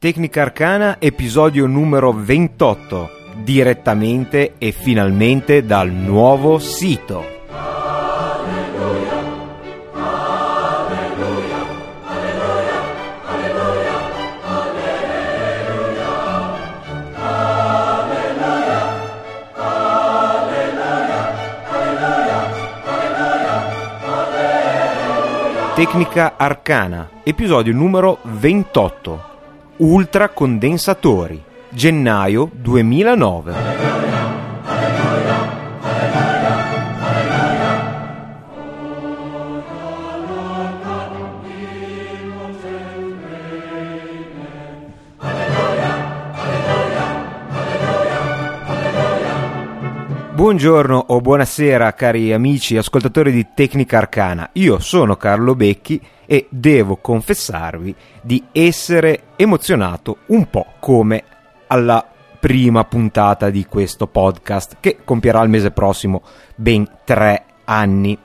Tecnica Arcana, episodio numero 28, direttamente e finalmente dal nuovo sito. Tecnica Arcana, episodio numero 28. Ultra condensatori, gennaio 2009. Buongiorno o buonasera cari amici ascoltatori di Tecnica Arcana, io sono Carlo Becchi e devo confessarvi di essere emozionato un po' come alla prima puntata di questo podcast che compierà il mese prossimo ben tre anni.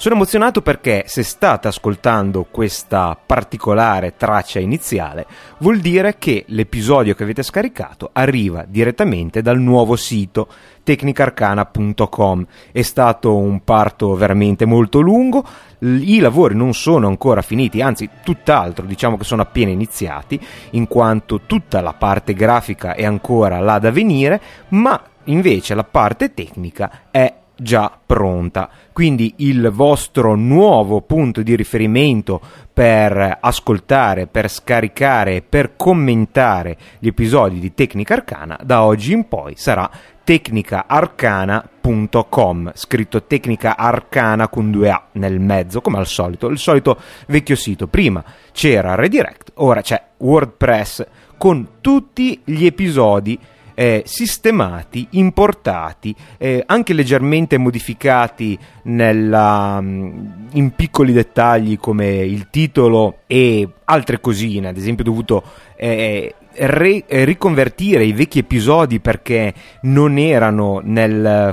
Sono emozionato perché se state ascoltando questa particolare traccia iniziale, vuol dire che l'episodio che avete scaricato arriva direttamente dal nuovo sito tecnicarcana.com. È stato un parto veramente molto lungo, i lavori non sono ancora finiti, anzi tutt'altro, diciamo che sono appena iniziati, in quanto tutta la parte grafica è ancora là da venire, ma invece la parte tecnica è già pronta. Quindi il vostro nuovo punto di riferimento per ascoltare, per scaricare, per commentare gli episodi di Tecnica Arcana da oggi in poi sarà tecnicaarcana.com, scritto Tecnica Arcana con due A nel mezzo, come al solito, il solito vecchio sito. Prima c'era Redirect, ora c'è WordPress con tutti gli episodi eh, sistemati, importati, eh, anche leggermente modificati nella, mm, in piccoli dettagli come il titolo e altre cosine, ad esempio dovuto eh, re- riconvertire i vecchi episodi perché non erano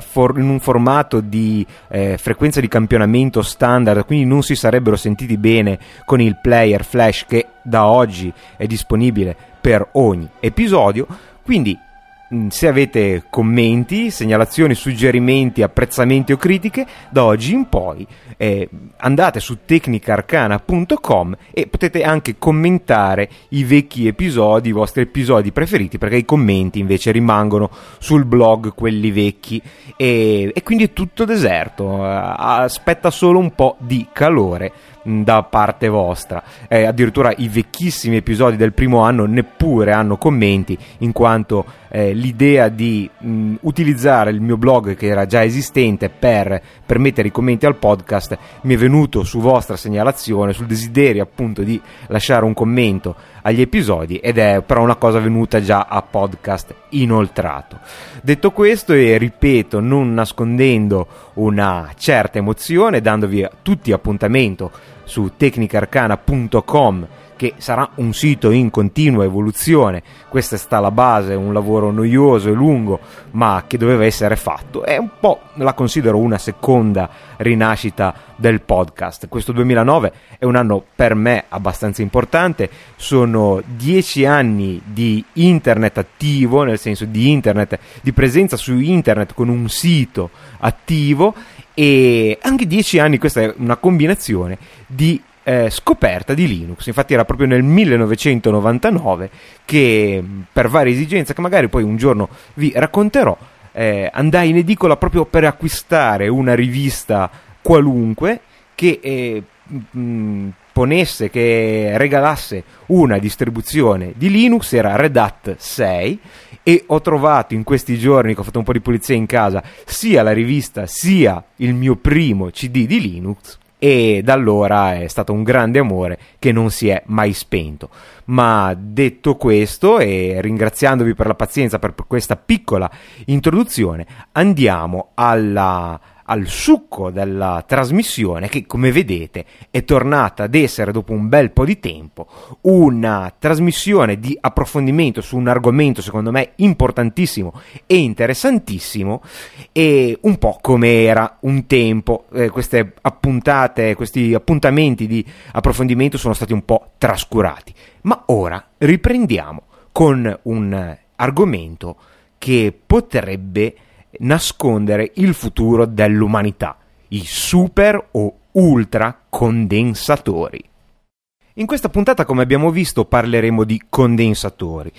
for- in un formato di eh, frequenza di campionamento standard, quindi non si sarebbero sentiti bene con il player flash che da oggi è disponibile per ogni episodio. Quindi se avete commenti, segnalazioni, suggerimenti, apprezzamenti o critiche, da oggi in poi eh, andate su tecnicarcana.com e potete anche commentare i vecchi episodi, i vostri episodi preferiti, perché i commenti invece rimangono sul blog, quelli vecchi, e, e quindi è tutto deserto, aspetta solo un po' di calore da parte vostra. Eh, addirittura i vecchissimi episodi del primo anno neppure hanno commenti, in quanto eh, l'idea di mh, utilizzare il mio blog che era già esistente per permettere i commenti al podcast mi è venuto su vostra segnalazione, sul desiderio appunto di lasciare un commento agli episodi ed è però una cosa venuta già a podcast inoltrato. Detto questo e ripeto, non nascondendo una certa emozione, dandovi tutti appuntamento su tecnicarcana.com che sarà un sito in continua evoluzione. Questa sta la base, un lavoro noioso e lungo, ma che doveva essere fatto. È un po' la considero una seconda rinascita del podcast. Questo 2009 è un anno per me abbastanza importante, sono dieci anni di internet attivo, nel senso di internet, di presenza su internet con un sito attivo e anche dieci anni, questa è una combinazione di eh, scoperta di Linux. Infatti era proprio nel 1999 che per varie esigenze che magari poi un giorno vi racconterò, eh, andai in edicola proprio per acquistare una rivista qualunque che eh, mh, ponesse, che regalasse una distribuzione di Linux, era Red Hat 6 e ho trovato in questi giorni che ho fatto un po' di pulizia in casa sia la rivista sia il mio primo CD di Linux e da allora è stato un grande amore che non si è mai spento. Ma detto questo e ringraziandovi per la pazienza per questa piccola introduzione, andiamo alla al succo della trasmissione che come vedete è tornata ad essere dopo un bel po' di tempo una trasmissione di approfondimento su un argomento secondo me importantissimo e interessantissimo e un po' come era un tempo. Eh, queste appuntate questi appuntamenti di approfondimento sono stati un po' trascurati. Ma ora riprendiamo con un argomento che potrebbe nascondere il futuro dell'umanità, i super o ultra condensatori. In questa puntata, come abbiamo visto, parleremo di condensatori.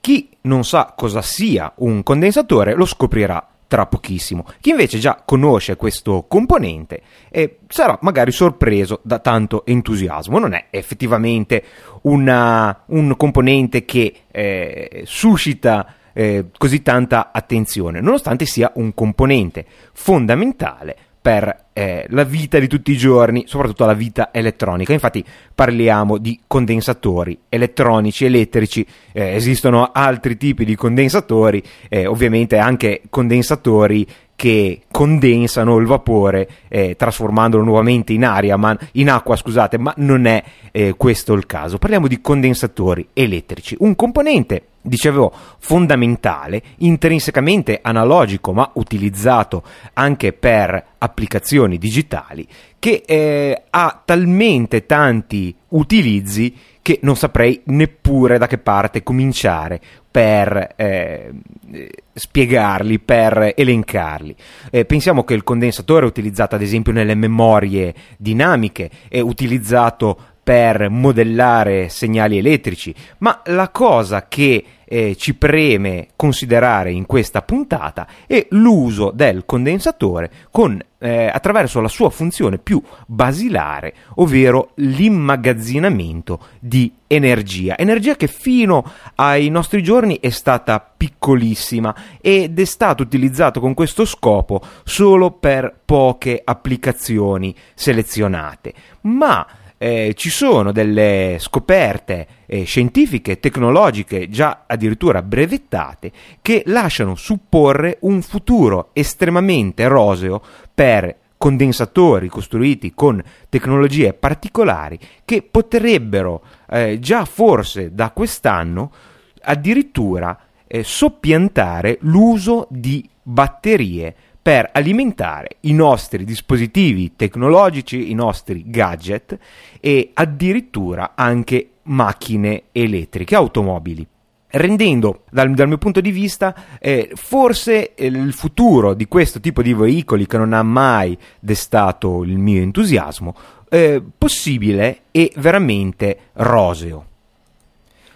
Chi non sa cosa sia un condensatore lo scoprirà tra pochissimo. Chi invece già conosce questo componente eh, sarà magari sorpreso da tanto entusiasmo. Non è effettivamente una, un componente che eh, suscita eh, così tanta attenzione, nonostante sia un componente fondamentale per eh, la vita di tutti i giorni, soprattutto la vita elettronica. Infatti parliamo di condensatori elettronici, elettrici, eh, esistono altri tipi di condensatori, eh, ovviamente anche condensatori che condensano il vapore eh, trasformandolo nuovamente in aria, ma, in acqua, scusate, ma non è eh, questo il caso. Parliamo di condensatori elettrici, un componente dicevo, fondamentale, intrinsecamente analogico, ma utilizzato anche per applicazioni digitali, che eh, ha talmente tanti utilizzi che non saprei neppure da che parte cominciare per eh, spiegarli, per elencarli. Eh, pensiamo che il condensatore è utilizzato ad esempio nelle memorie dinamiche, è utilizzato per modellare segnali elettrici, ma la cosa che eh, ci preme considerare in questa puntata è l'uso del condensatore con, eh, attraverso la sua funzione più basilare, ovvero l'immagazzinamento di energia, energia che fino ai nostri giorni è stata piccolissima ed è stato utilizzato con questo scopo solo per poche applicazioni selezionate, ma eh, ci sono delle scoperte eh, scientifiche, tecnologiche, già addirittura brevettate, che lasciano supporre un futuro estremamente roseo per condensatori costruiti con tecnologie particolari che potrebbero eh, già forse da quest'anno addirittura eh, soppiantare l'uso di batterie per alimentare i nostri dispositivi tecnologici, i nostri gadget e addirittura anche macchine elettriche, automobili rendendo dal, dal, mio punto di vista eh, forse eh, il futuro di questo tipo di veicoli che non ha mai destato il mio entusiasmo eh, possibile e veramente roseo.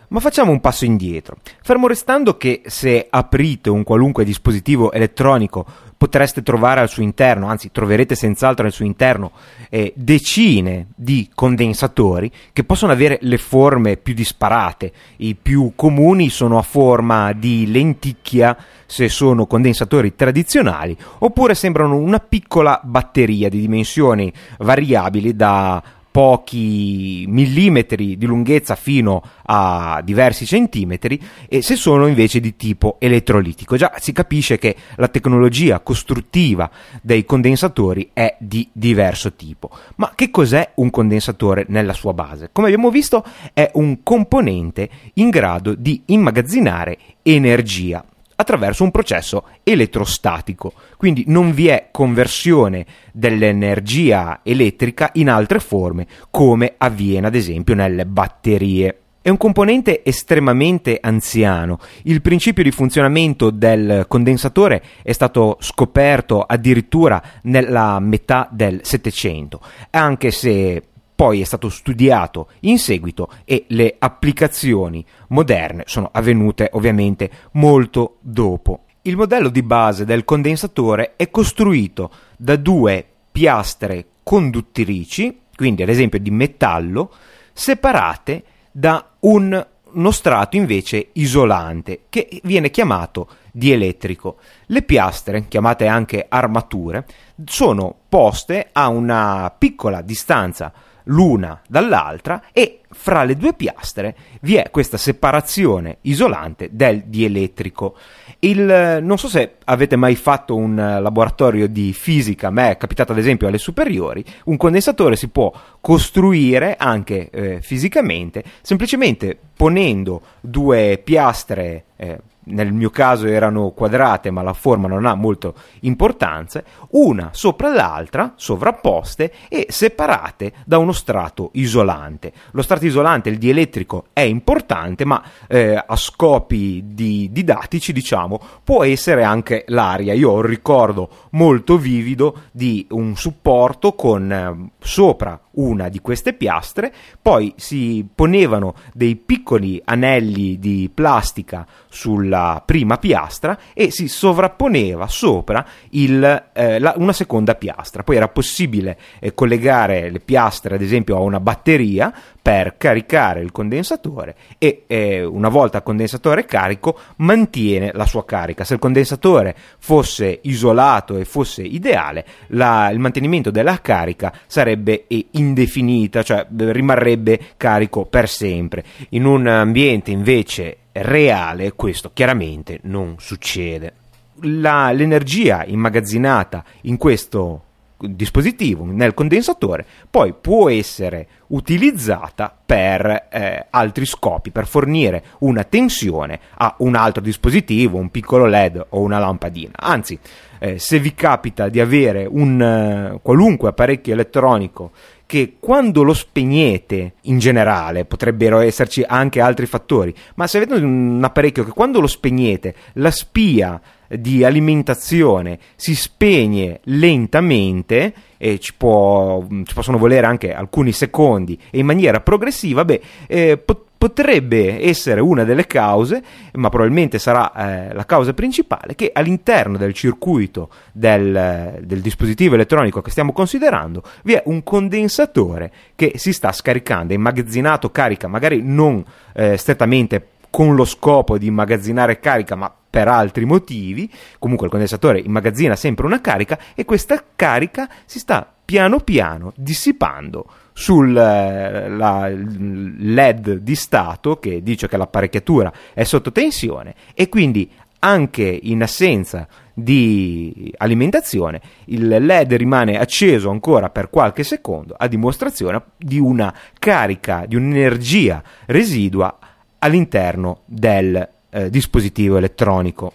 Ma facciamo un passo indietro. Fermo restando che se aprite un qualunque dispositivo elettronico potreste trovare al suo interno, anzi troverete senz'altro al suo interno eh, decine di condensatori che possono avere le forme più disparate. I più comuni sono a forma di lenticchia se sono condensatori tradizionali, oppure sembrano una piccola batteria di dimensioni variabili da pochi millimetri di lunghezza fino a diversi centimetri e se sono invece di tipo elettrolitico. Già si capisce che la tecnologia costruttiva dei condensatori è di diverso tipo. Ma che cos'è un condensatore nella sua base? Come abbiamo visto è un componente in grado di immagazzinare energia attraverso un processo elettrostatico, quindi non vi è conversione dell'energia elettrica in altre forme come avviene ad esempio nelle batterie. È un componente estremamente anziano. Il principio di funzionamento del condensatore è stato scoperto addirittura nella metà del Settecento, anche se poi è stato studiato in seguito e le applicazioni moderne sono avvenute ovviamente molto dopo. Il modello di base del condensatore è costruito da due piastre conduttrici, quindi ad esempio di metallo, separate da un, uno strato invece isolante che viene chiamato dielettrico. Le piastre, chiamate anche armature, sono poste a una piccola distanza l'una dall'altra e fra le due piastre vi è questa separazione isolante del dielettrico. Il, non so se avete mai fatto un laboratorio di fisica, a me è capitato ad esempio alle superiori, un condensatore si può costruire anche eh, fisicamente semplicemente ponendo due piastre eh, nel mio caso erano quadrate, ma la forma non ha molto importanza, una sopra l'altra, sovrapposte e separate da uno strato isolante. Lo strato isolante, il dielettrico, è importante, ma eh, a scopi di, didattici, diciamo, può essere anche l'aria. Io ho un ricordo molto vivido di un supporto con eh, sopra una di queste piastre, poi si ponevano dei piccoli anelli di plastica sulla prima piastra e si sovrapponeva sopra il, eh, la, una seconda piastra. Poi era possibile eh, collegare le piastre, ad esempio, a una batteria per caricare il condensatore e eh, una volta il condensatore carico mantiene la sua carica. Se il condensatore fosse isolato e fosse ideale, la, il mantenimento della carica sarebbe indefinita, cioè rimarrebbe carico per sempre. In un ambiente invece reale questo chiaramente non succede. La, l'energia immagazzinata in questo dispositivo nel condensatore poi può essere utilizzata per eh, altri scopi, per fornire una tensione a un altro dispositivo, un piccolo LED o una lampadina. Anzi, eh, se vi capita di avere un uh, qualunque apparecchio elettronico che quando lo spegnete in generale potrebbero esserci anche altri fattori, ma se avete un apparecchio che quando lo spegnete la spia di alimentazione si spegne lentamente e ci, può, ci possono volere anche alcuni secondi. E in maniera progressiva, beh, eh, pot- potrebbe essere una delle cause, ma probabilmente sarà eh, la causa principale, che all'interno del circuito del, del, dispositivo elettronico che stiamo considerando vi è un condensatore che si sta scaricando, è immagazzinato carica, magari non eh, strettamente con lo scopo di immagazzinare carica, ma per altri motivi. Comunque il condensatore immagazzina sempre una carica e questa carica si sta piano piano dissipando sul eh, la, LED di stato che dice che l'apparecchiatura è sotto tensione e quindi anche in assenza di alimentazione il LED rimane acceso ancora per qualche secondo a dimostrazione di una carica, di un'energia residua all'interno del eh, dispositivo elettronico.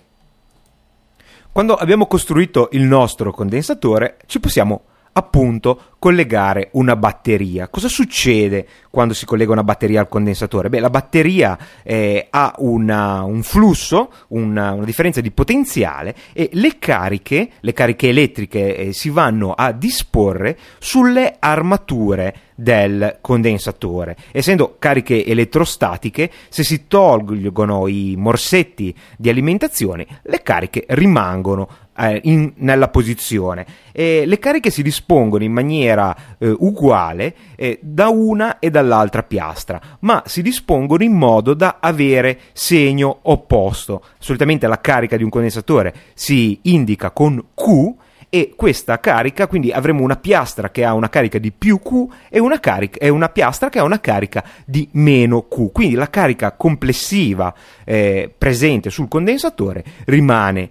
Quando abbiamo costruito il nostro condensatore ci possiamo appunto collegare una batteria. Cosa succede quando si collega una batteria al condensatore? Beh, la batteria eh, ha una, un flusso, una, una, differenza di potenziale e le cariche, le cariche elettriche eh, si vanno a disporre sulle armature del condensatore. Essendo cariche elettrostatiche, se si tolgono i morsetti di alimentazione, le cariche rimangono eh, in, nella posizione. E le cariche si dispongono in maniera eh, uguale eh, da una e dall'altra piastra, ma si dispongono in modo da avere segno opposto. Solitamente la carica di un condensatore si indica con Q e questa carica, quindi avremo una piastra che ha una carica di più Q e una, carica, e una piastra che ha una carica di meno Q. Quindi la carica complessiva eh, presente sul condensatore rimane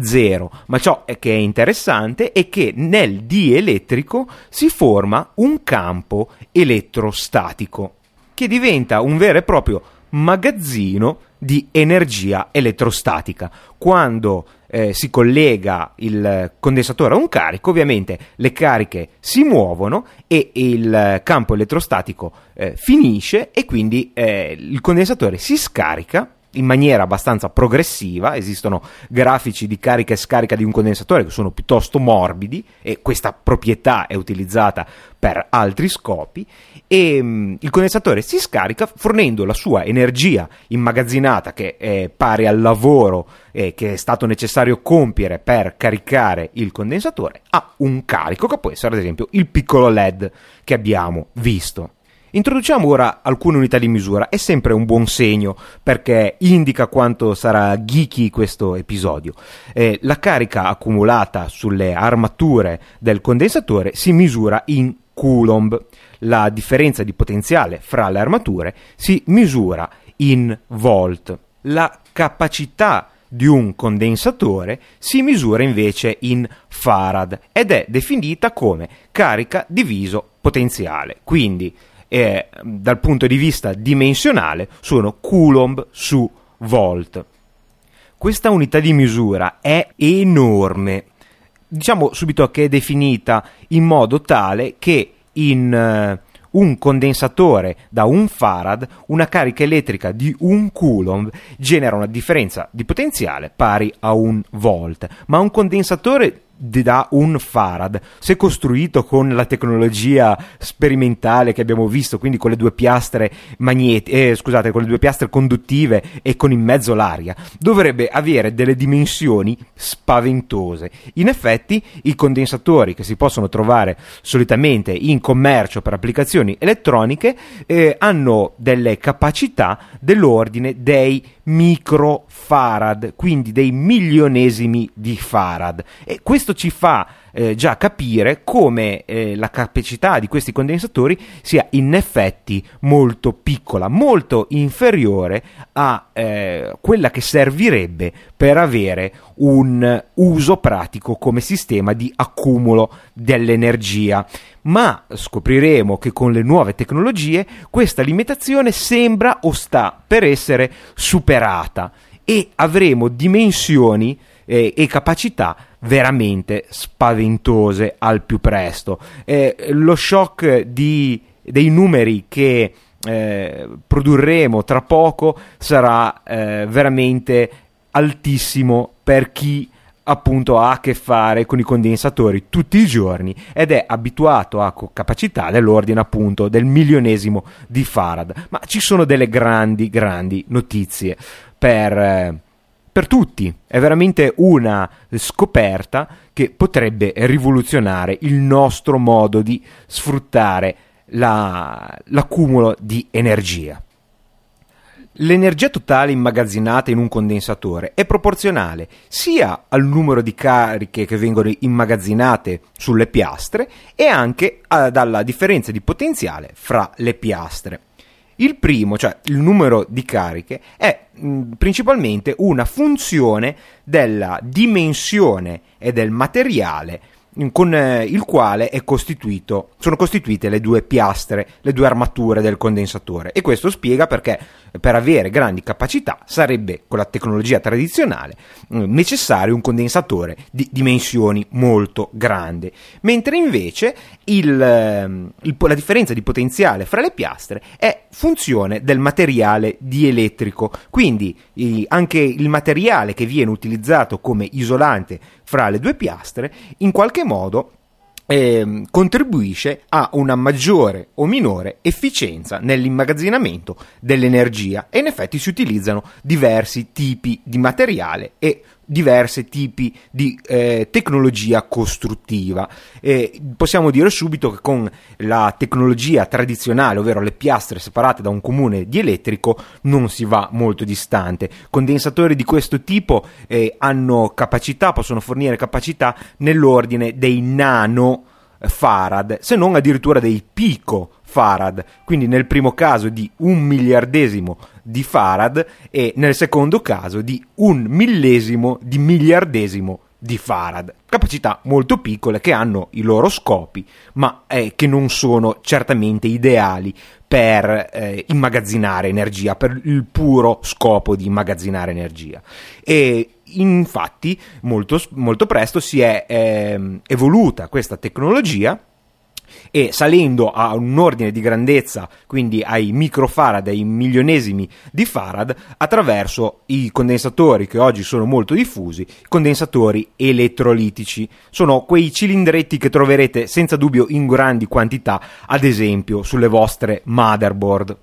zero. Ma ciò che è interessante è che nel dielettrico si forma un campo elettrostatico che diventa un vero e proprio magazzino di energia elettrostatica. Quando eh, si collega il condensatore a un carico, ovviamente le cariche si muovono e il campo elettrostatico eh, finisce e quindi eh, il condensatore si scarica in maniera abbastanza progressiva, esistono grafici di carica e scarica di un condensatore che sono piuttosto morbidi e questa proprietà è utilizzata per altri scopi e mh, mm, il condensatore si scarica fornendo la sua energia immagazzinata che è pari al lavoro eh, che è stato necessario compiere per caricare il condensatore a un carico che può essere ad esempio il piccolo LED che abbiamo visto. Introduciamo ora alcune unità di misura, è sempre un buon segno perché indica quanto sarà geeky questo episodio. Eh, la carica accumulata sulle armature del condensatore si misura in Coulomb. la differenza di potenziale fra le armature si misura in volt. La capacità di un condensatore si misura invece in farad ed è definita come carica diviso potenziale. Quindi eh, dal punto di vista dimensionale sono coulomb su volt. Questa unità di misura è enorme. Diciamo subito che è definita in modo tale che in uh, un condensatore da un farad, una carica elettrica di un coulomb genera una differenza di potenziale pari a un volt, ma un condensatore da un farad, se costruito con la tecnologia sperimentale che abbiamo visto, quindi con le due piastre magnetiche, eh, scusate, con le due piastre conduttive e con in mezzo l'aria, dovrebbe avere delle dimensioni spaventose. In effetti, i condensatori che si possono trovare solitamente in commercio per applicazioni elettroniche eh, hanno delle capacità dell'ordine dei microfarad, quindi dei milionesimi di farad. E questo ci fa eh, già capire come eh, la capacità di questi condensatori sia in effetti molto piccola, molto inferiore a eh, quella che servirebbe per avere un uso pratico come sistema di accumulo dell'energia. Ma scopriremo che con le nuove tecnologie questa limitazione sembra o sta per essere superata e avremo dimensioni eh, e capacità veramente spaventose al più presto. Eh, lo shock di, dei numeri che eh, produrremo tra poco sarà eh, veramente altissimo per chi appunto ha a che fare con i condensatori tutti i giorni ed è abituato a capacità dell'ordine appunto del milionesimo di Farad. Ma ci sono delle grandi, grandi notizie per, eh, per tutti. È veramente una scoperta che potrebbe rivoluzionare il nostro modo di sfruttare la, l'accumulo di energia. L'energia totale immagazzinata in un condensatore è proporzionale sia al numero di cariche che vengono immagazzinate sulle piastre e anche alla differenza di potenziale fra le piastre. Il primo, cioè il numero di cariche, è mh, principalmente una funzione della dimensione e del materiale con eh, il quale sono costituite le due piastre, le due armature del condensatore. E questo spiega perché per avere grandi capacità sarebbe, con la tecnologia tradizionale, mm, necessario un condensatore di dimensioni molto grandi. Mentre invece il, ehm, il, la differenza di potenziale fra le piastre è funzione del materiale dielettrico. Quindi anche il materiale che viene utilizzato come isolante fra le due piastre in qualche modo eh, contribuisce a una maggiore o minore efficienza nell'immagazzinamento dell'energia e in effetti si utilizzano diversi tipi di materiale e diversi tipi di eh, tecnologia costruttiva. Eh, possiamo dire subito che con la tecnologia tradizionale, ovvero le piastre separate da un comune di elettrico, non si va molto distante. Condensatori di questo tipo eh, hanno capacità, possono fornire capacità nell'ordine dei nano farad, se non addirittura dei pico farad, quindi nel primo caso di un miliardesimo di farad e nel secondo caso di un millesimo di miliardesimo di farad. Capacità molto piccole che hanno i loro scopi, ma eh, che non sono certamente ideali per eh, immagazzinare energia, per il puro scopo di immagazzinare energia. E infatti molto, molto presto si è eh, evoluta questa tecnologia e salendo a un ordine di grandezza, quindi ai microfarad, ai milionesimi di farad, attraverso i condensatori che oggi sono molto diffusi, condensatori elettrolitici. Sono quei cilindretti che troverete senza dubbio in grandi quantità, ad esempio sulle vostre motherboard.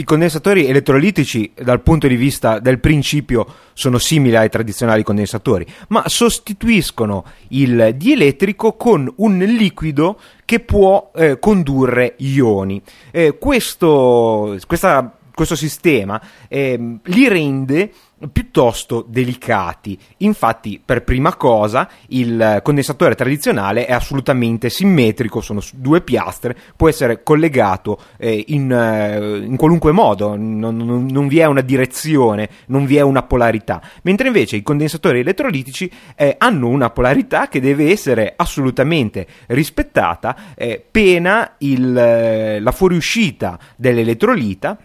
I condensatori elettrolitici dal punto di vista del principio sono simili ai tradizionali condensatori, ma sostituiscono il dielettrico con un liquido che può eh, condurre ioni. Eh, questo, questa questo sistema eh, li rende piuttosto delicati. Infatti, per prima cosa, il condensatore tradizionale è assolutamente simmetrico, sono due piastre, può essere collegato eh, in, eh, in, qualunque modo, non, non, non, vi è una direzione, non vi è una polarità. Mentre invece i condensatori elettrolitici eh, hanno una polarità che deve essere assolutamente rispettata, eh, pena il, eh, la fuoriuscita dell'elettrolita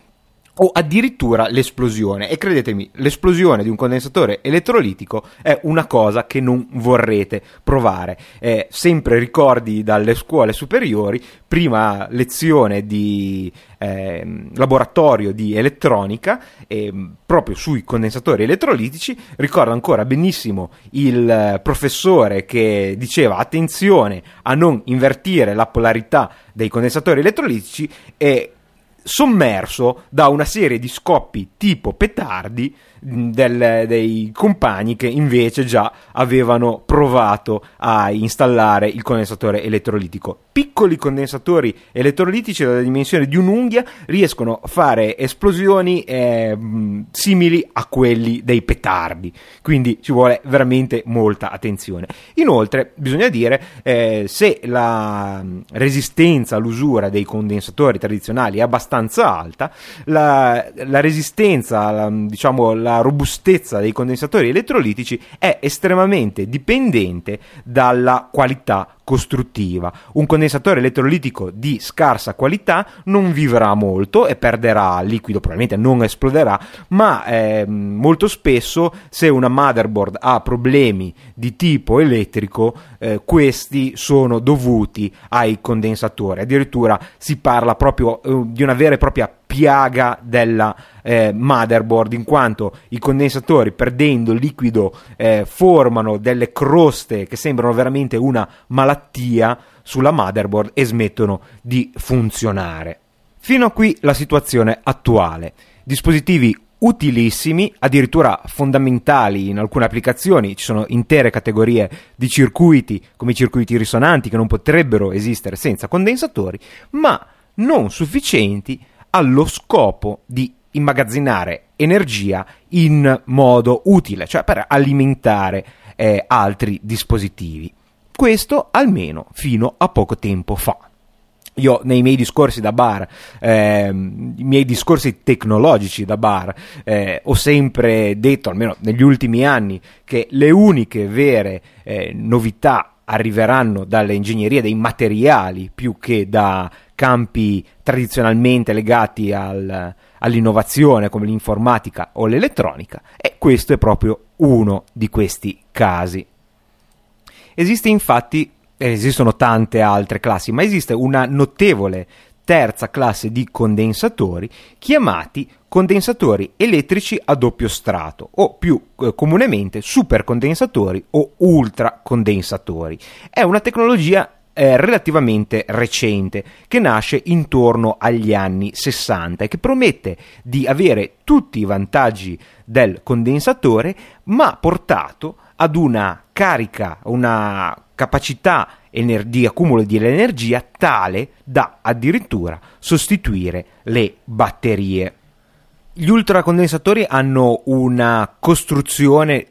o addirittura l'esplosione. E credetemi, l'esplosione di un condensatore elettrolitico è una cosa che non vorrete provare. Eh, sempre ricordi dalle scuole superiori, prima lezione di eh, laboratorio di elettronica, eh, proprio sui condensatori elettrolitici, ricordo ancora benissimo il professore che diceva attenzione a non invertire la polarità dei condensatori elettrolitici e sommerso da una serie di scoppi tipo petardi del, dei compagni che invece già avevano provato a installare il condensatore elettrolitico. Piccoli condensatori elettrolitici della dimensione di un'unghia riescono a fare esplosioni eh, simili a quelli dei petardi, quindi ci vuole veramente molta attenzione. Inoltre, bisogna dire, eh, se la resistenza all'usura dei condensatori tradizionali è abbastanza alta, la, la resistenza, la, diciamo, la robustezza dei condensatori elettrolitici è estremamente dipendente dalla qualità costruttiva. Un condensatore elettrolitico di scarsa qualità non vivrà molto e perderà liquido, probabilmente non esploderà, ma eh, molto spesso se una motherboard ha problemi di tipo elettrico, eh, questi sono dovuti ai condensatori. Addirittura si parla proprio eh, di una vera e propria piaga della eh, motherboard in quanto i condensatori perdendo liquido eh, formano delle croste che sembrano veramente una malattia sulla motherboard e smettono di funzionare. Fino a qui la situazione attuale. Dispositivi utilissimi, addirittura fondamentali in alcune applicazioni, ci sono intere categorie di circuiti come i circuiti risonanti che non potrebbero esistere senza condensatori, ma non sufficienti allo scopo di immagazzinare energia in modo utile, cioè per alimentare eh, altri dispositivi. Questo almeno fino a poco tempo fa. Io nei miei discorsi da bar, eh, i miei discorsi tecnologici da bar, eh, ho sempre detto, almeno negli ultimi anni, che le uniche vere eh, novità arriveranno dalle ingegnerie dei materiali più che da campi tradizionalmente legati al, all'innovazione come l'informatica o l'elettronica e questo è proprio uno di questi casi. Esiste infatti, esistono tante altre classi, ma esiste una notevole terza classe di condensatori chiamati condensatori elettrici a doppio strato o più eh, comunemente supercondensatori o ultracondensatori. È una tecnologia eh, relativamente recente che nasce intorno agli anni 60 e che promette di avere tutti i vantaggi del condensatore ma portato ad una carica, una capacità di accumulo di energia tale da addirittura sostituire le batterie. Gli ultracondensatori hanno una costruzione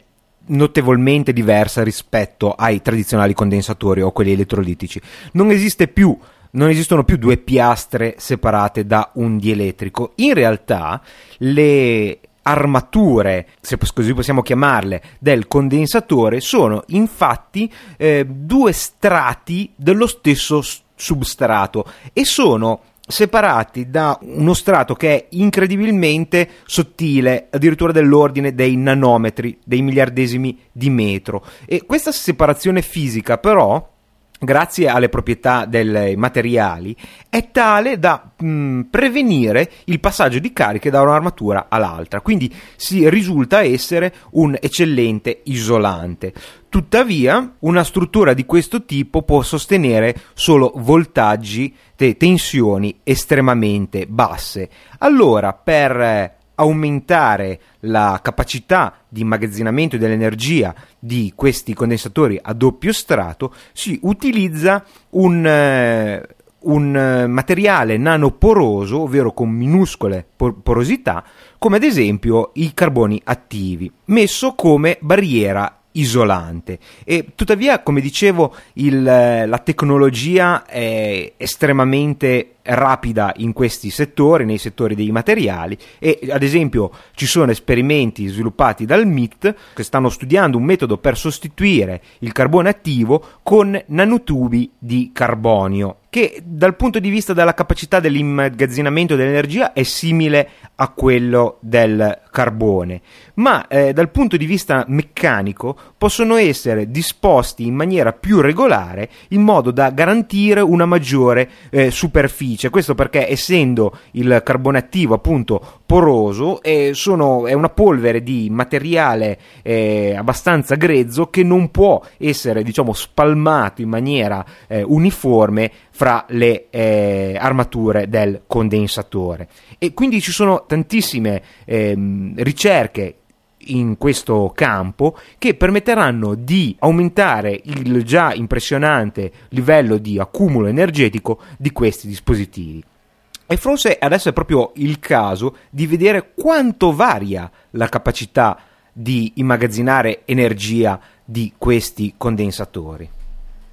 notevolmente diversa rispetto ai tradizionali condensatori o quelli elettrolitici. Non esiste più non esistono più due piastre separate da un dielettrico. In realtà le armature, se così possiamo chiamarle, del condensatore sono infatti eh, due strati dello stesso substrato e sono separati da uno strato che è incredibilmente sottile, addirittura dell'ordine dei nanometri, dei miliardesimi di metro. E questa separazione fisica però grazie alle proprietà dei materiali, è tale da mh, prevenire il passaggio di cariche da un'armatura all'altra, quindi si risulta essere un eccellente isolante. Tuttavia, una struttura di questo tipo può sostenere solo voltaggi, e tensioni estremamente basse. Allora, per eh, aumentare la capacità di immagazzinamento dell'energia di questi condensatori a doppio strato, si utilizza un, eh, un eh, materiale nanoporoso, ovvero con minuscole porosità, come ad esempio i carboni attivi, messo come barriera isolante. E tuttavia, come dicevo, il, eh, la tecnologia è estremamente rapida in questi settori, nei settori dei materiali e ad esempio ci sono esperimenti sviluppati dal MIT che stanno studiando un metodo per sostituire il carbone attivo con nanotubi di carbonio che dal punto di vista della capacità dell'immagazzinamento dell'energia è simile a quello del carbone, ma eh, dal punto di vista meccanico possono essere disposti in maniera più regolare in modo da garantire una maggiore eh, superficie. Questo perché essendo il carbone attivo appunto poroso eh, sono, è una polvere di materiale eh, abbastanza grezzo che non può essere diciamo spalmato in maniera eh, uniforme fra le eh, armature del condensatore. E quindi ci sono tantissime ehm, ricerche in questo campo che permetteranno di aumentare il già impressionante livello di accumulo energetico di questi dispositivi. E forse adesso è proprio il caso di vedere quanto varia la capacità di immagazzinare energia di questi condensatori.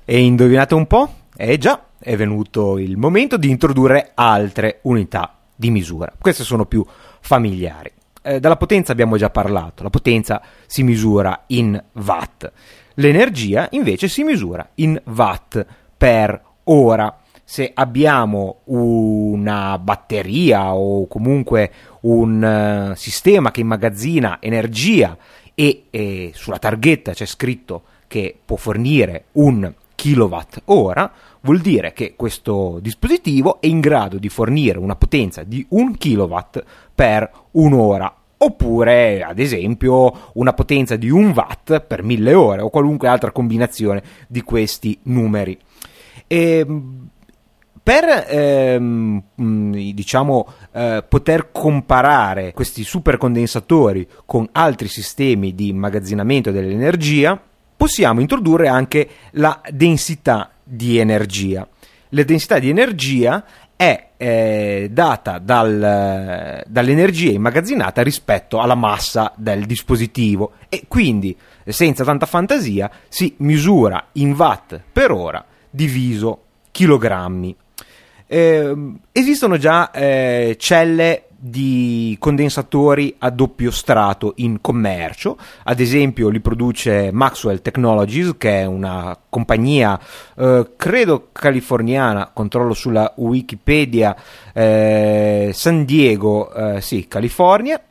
E indovinate un po'? Eh già, è venuto il momento di introdurre altre unità di misura. Queste sono più familiari. Eh, dalla potenza abbiamo già parlato, la potenza si misura in watt, l'energia invece si misura in watt per ora. Se abbiamo una batteria o comunque un uh, sistema che immagazzina energia e, e sulla targhetta c'è scritto che può fornire un kilowatt ora, vuol dire che questo dispositivo è in grado di fornire una potenza di 1 kW per un'ora oppure ad esempio una potenza di 1 watt per 1000 ore o qualunque altra combinazione di questi numeri. E, ehm, per ehm, diciamo, eh, poter comparare questi supercondensatori con altri sistemi di immagazzinamento dell'energia, possiamo introdurre anche la densità di energia. La densità di energia è eh, data dal, dall'energia immagazzinata rispetto alla massa del dispositivo e quindi senza tanta fantasia si misura in watt per ora diviso chilogrammi. Eh, esistono già eh, celle di condensatori a doppio strato in commercio, ad esempio li produce Maxwell Technologies che è una compagnia eh, credo californiana, controllo sulla Wikipedia, eh, San Diego, eh, sì, California,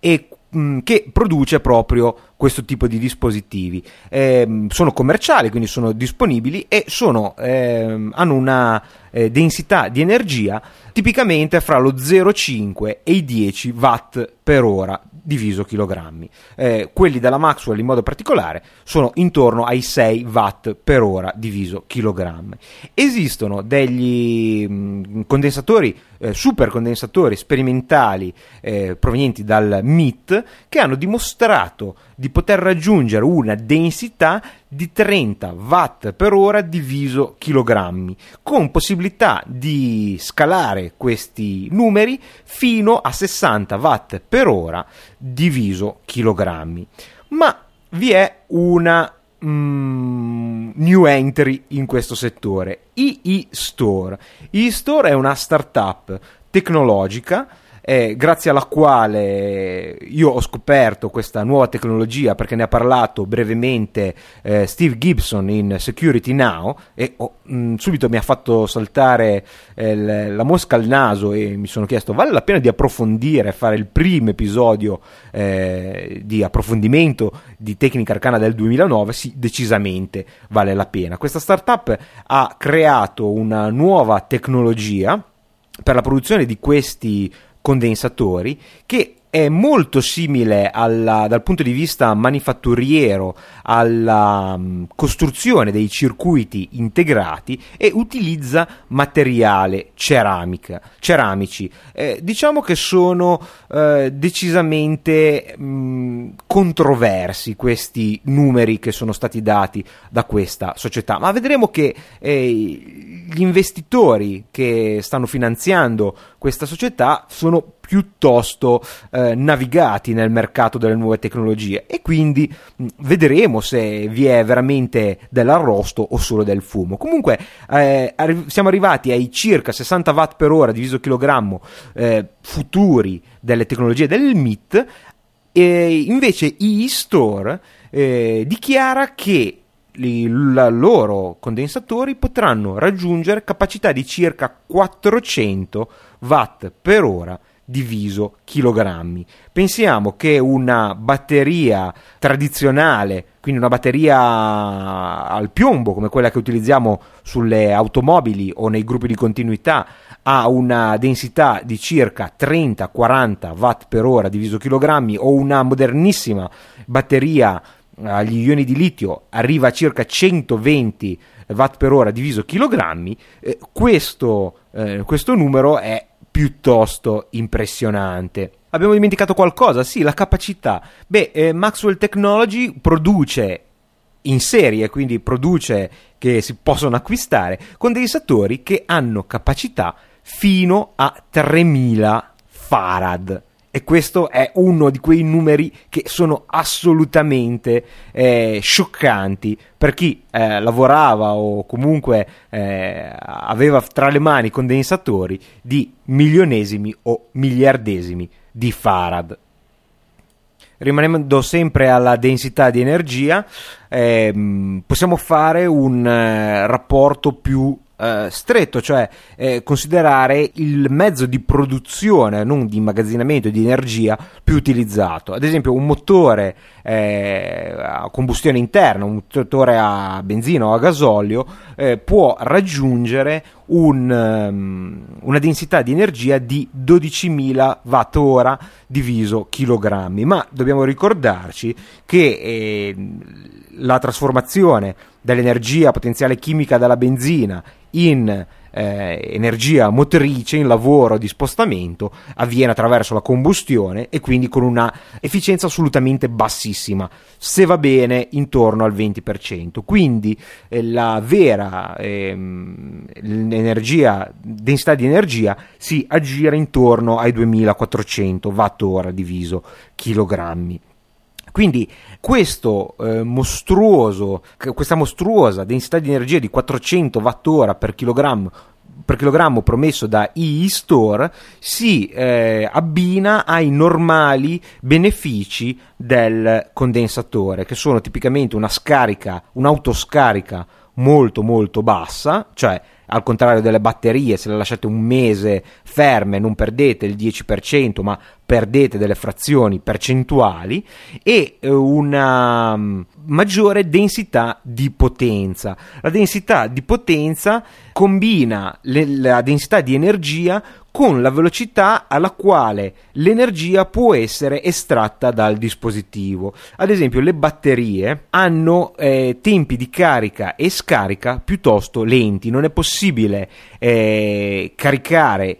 e mm, che produce proprio questo tipo di dispositivi. Eh, sono commerciali, quindi sono disponibili e sono, eh, hanno una eh, densità di energia tipicamente fra lo 0,5 e i 10 watt per ora diviso chilogrammi. Eh, quelli della Maxwell in modo particolare sono intorno ai 6 watt per ora diviso chilogrammi. Esistono degli mm, condensatori, eh, supercondensatori sperimentali eh, provenienti dal MIT che hanno dimostrato di poter raggiungere una densità di 30 watt per ora diviso chilogrammi, con possibilità di scalare questi numeri fino a 60 watt per ora diviso chilogrammi. Ma vi è una mm, new entry in questo settore, II Store. II Store è una startup tecnologica eh, grazie alla quale io ho scoperto questa nuova tecnologia perché ne ha parlato brevemente eh, Steve Gibson in Security Now e oh, mh, subito mi ha fatto saltare eh, la mosca al naso e mi sono chiesto vale la pena di approfondire, fare il primo episodio eh, di approfondimento di Tecnica Arcana del 2009? Sì, decisamente vale la pena. Questa startup ha creato una nuova tecnologia per la produzione di questi condensatori che è molto simile alla, dal punto di vista manifatturiero alla um, costruzione dei circuiti integrati e utilizza materiale ceramica, ceramici. Eh, diciamo che sono eh, decisamente mh, mm, controversi questi numeri che sono stati dati da questa società, ma vedremo che eh, gli investitori che stanno finanziando questa società sono piuttosto eh, navigati nel mercato delle nuove tecnologie e quindi mh, vedremo se vi è veramente dell'arrosto o solo del fumo. Comunque eh, arri- siamo arrivati ai circa 60 watt per ora diviso chilogrammo eh, futuri delle tecnologie del MIT e invece e-store eh, dichiara che i loro condensatori potranno raggiungere capacità di circa 400 watt per ora diviso chilogrammi. Pensiamo che una batteria tradizionale, quindi una batteria al piombo come quella che utilizziamo sulle automobili o nei gruppi di continuità, ha una densità di circa 30-40 watt per ora diviso chilogrammi o una modernissima batteria agli ioni di litio arriva a circa 120 watt per ora diviso chilogrammi, eh, questo, eh, questo numero è piuttosto impressionante. Abbiamo dimenticato qualcosa? Sì, la capacità. Beh, eh, Maxwell Technology produce in serie, quindi produce che si possono acquistare condensatori che hanno capacità fino a 3000 farad e questo è uno di quei numeri che sono assolutamente eh, scioccanti per chi eh, lavorava o comunque eh, aveva tra le mani condensatori di milionesimi o miliardesimi di farad. Rimanendo sempre alla densità di energia, ehm, possiamo fare un eh, rapporto più eh, stretto, cioè eh, considerare il mezzo di produzione, non di immagazzinamento di energia più utilizzato. Ad esempio, un motore eh, a combustione interna, un motore a benzina o a gasolio, eh, può raggiungere un, um, una densità di energia di 12.000 watt-ora diviso chilogrammi. Ma dobbiamo ricordarci che eh, la trasformazione dell'energia potenziale chimica dalla benzina in eh, energia motrice, in lavoro di spostamento, avviene attraverso la combustione e quindi con una efficienza assolutamente bassissima, se va bene intorno al 20%. Quindi eh, la vera ehm, densità di energia si aggira intorno ai 2400 watt-ora diviso chilogrammi. Quindi questo, eh, mostruoso, questa mostruosa densità di energia di 400 watt-ora per chilogrammo per chilogrammo promesso da e-store si eh, abbina ai normali benefici del condensatore, che sono tipicamente una scarica, un'autoscarica molto molto bassa, cioè al contrario delle batterie, se le lasciate un mese ferme non perdete il 10%, ma perdete delle frazioni percentuali e eh, una mm, maggiore densità di potenza. La densità di potenza combina le, la densità di energia con la velocità alla quale l'energia può essere estratta dal dispositivo. Ad esempio, le batterie hanno eh, tempi di carica e scarica piuttosto lenti, non è possibile eh, caricare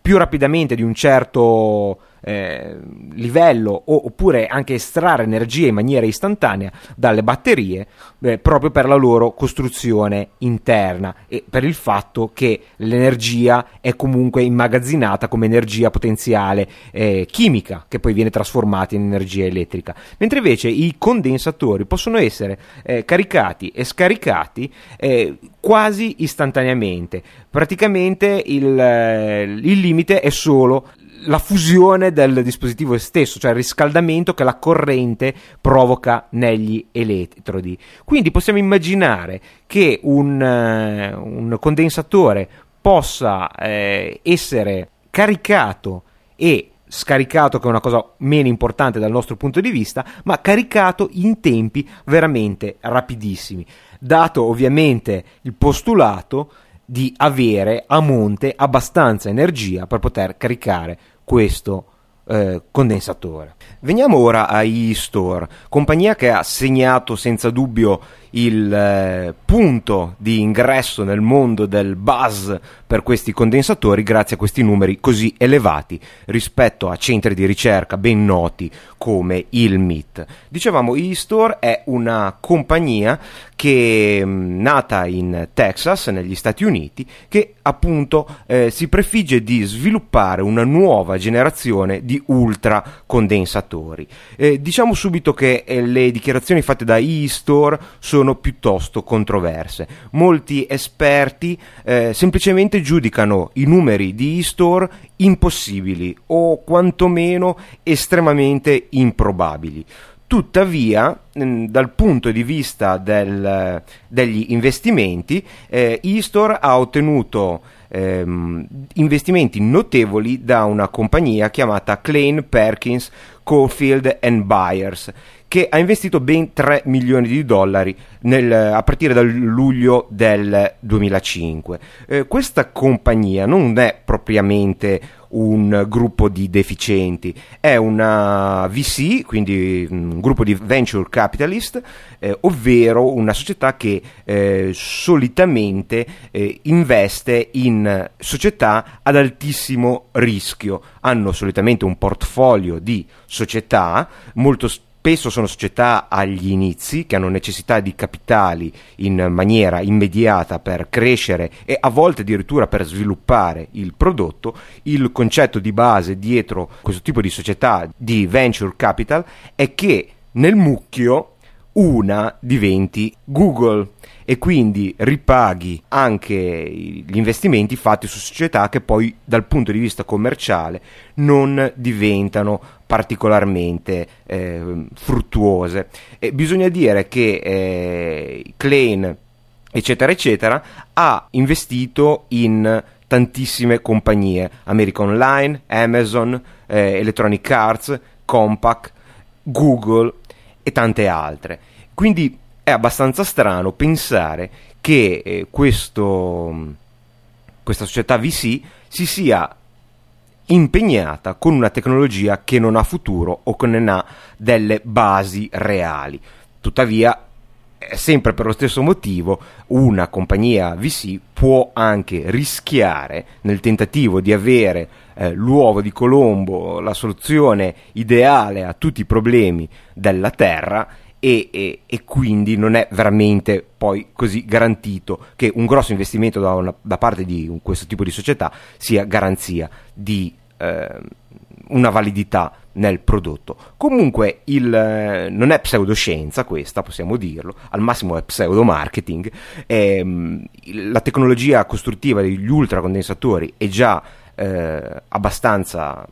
più rapidamente di un certo eh, livello o, oppure anche estrarre energia in maniera istantanea dalle batterie eh, proprio per la loro costruzione interna e per il fatto che l'energia è comunque immagazzinata come energia potenziale eh, chimica che poi viene trasformata in energia elettrica. Mentre invece i condensatori possono essere eh, caricati e scaricati eh, quasi istantaneamente. Praticamente il, eh, il limite è solo la fusione del dispositivo stesso, cioè il riscaldamento che la corrente provoca negli elettrodi. Quindi possiamo immaginare che un, uh, un condensatore possa eh, essere caricato e scaricato, che è una cosa meno importante dal nostro punto di vista, ma caricato in tempi veramente rapidissimi, dato ovviamente il postulato di avere a monte abbastanza energia per poter caricare questo eh, condensatore. Veniamo ora a eStore, compagnia che ha segnato senza dubbio il eh, punto di ingresso nel mondo del buzz per questi condensatori grazie a questi numeri così elevati rispetto a centri di ricerca ben noti come il MIT. Dicevamo, eStore è una compagnia che mm, nata in Texas, negli Stati Uniti, che appunto eh, si prefigge di sviluppare una nuova generazione di ultra condensatori. Eh, diciamo subito che eh, le dichiarazioni fatte da eStore sono piuttosto controverse. Molti esperti eh, semplicemente giudicano i numeri di eStore impossibili o quantomeno estremamente improbabili. Tuttavia, dal punto di vista del, degli investimenti, eh, eStore ha ottenuto ehm, investimenti notevoli da una compagnia chiamata Klein Perkins Caulfield Byers che ha investito ben 3 milioni di dollari nel, a partire dal luglio del 2005. Eh, questa compagnia non è propriamente un gruppo di deficienti, è una VC, quindi un gruppo di venture capitalist, eh, ovvero una società che eh, solitamente eh, investe in società ad altissimo rischio. Hanno solitamente un portfolio di società molto spesso spesso sono società agli inizi che hanno necessità di capitali in maniera immediata per crescere e a volte addirittura per sviluppare il prodotto, il concetto di base dietro questo tipo di società di venture capital è che nel mucchio una diventi Google e quindi ripaghi anche gli investimenti fatti su società che poi dal punto di vista commerciale non diventano particolarmente eh, fruttuose. E bisogna dire che eh, Klein, eccetera, eccetera, ha investito in tantissime compagnie, American Online, Amazon, eh, Electronic Arts, Compaq, Google e tante altre. Quindi è abbastanza strano pensare che eh, questo, questa società VC si sia impegnata con una tecnologia che non ha futuro o che non ha delle basi reali. Tuttavia, sempre per lo stesso motivo, una compagnia VC può anche rischiare nel tentativo di avere eh, l'uovo di Colombo, la soluzione ideale a tutti i problemi della Terra e, e, e, quindi non è veramente poi così garantito che un grosso investimento da, una, da parte di questo tipo di società sia garanzia di eh, una validità nel prodotto. Comunque il, eh, non è pseudoscienza questa, possiamo dirlo, al massimo è pseudomarketing. Eh, la tecnologia costruttiva degli ultracondensatori è già eh, abbastanza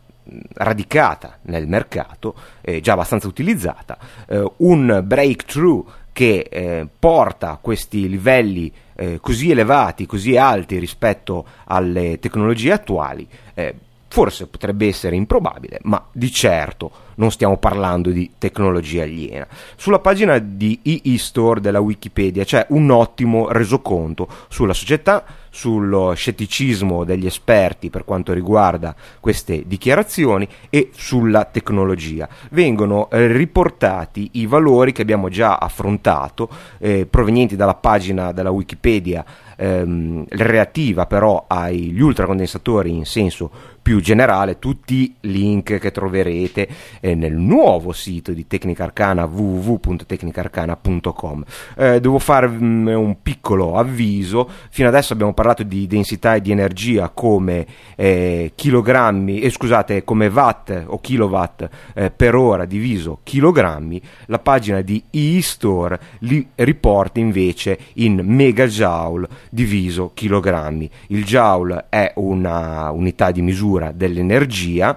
radicata nel mercato, eh, già abbastanza utilizzata, eh, un breakthrough che eh, porta questi livelli eh, così elevati, così alti rispetto alle tecnologie attuali, eh, forse potrebbe essere improbabile, ma di certo non stiamo parlando di tecnologia aliena. Sulla pagina di e-store della Wikipedia c'è un ottimo resoconto sulla società, sullo scetticismo degli esperti per quanto riguarda queste dichiarazioni e sulla tecnologia. Vengono eh, riportati i valori che abbiamo già affrontato, eh, provenienti dalla pagina della Wikipedia ehm, relativa però agli ultracondensatori in senso più generale, tutti link che troverete eh, nel nuovo sito di Tecnica Arcana www.tecnicarcana.com. Eh, devo fare mm, un piccolo avviso, fino adesso abbiamo parlato di densità e di energia come eh, chilogrammi, eh, scusate, come watt o kilowatt eh, per ora diviso chilogrammi, la pagina di eStore li riporta invece in megajoule diviso chilogrammi. Il joule è una unità di misura dell'energia,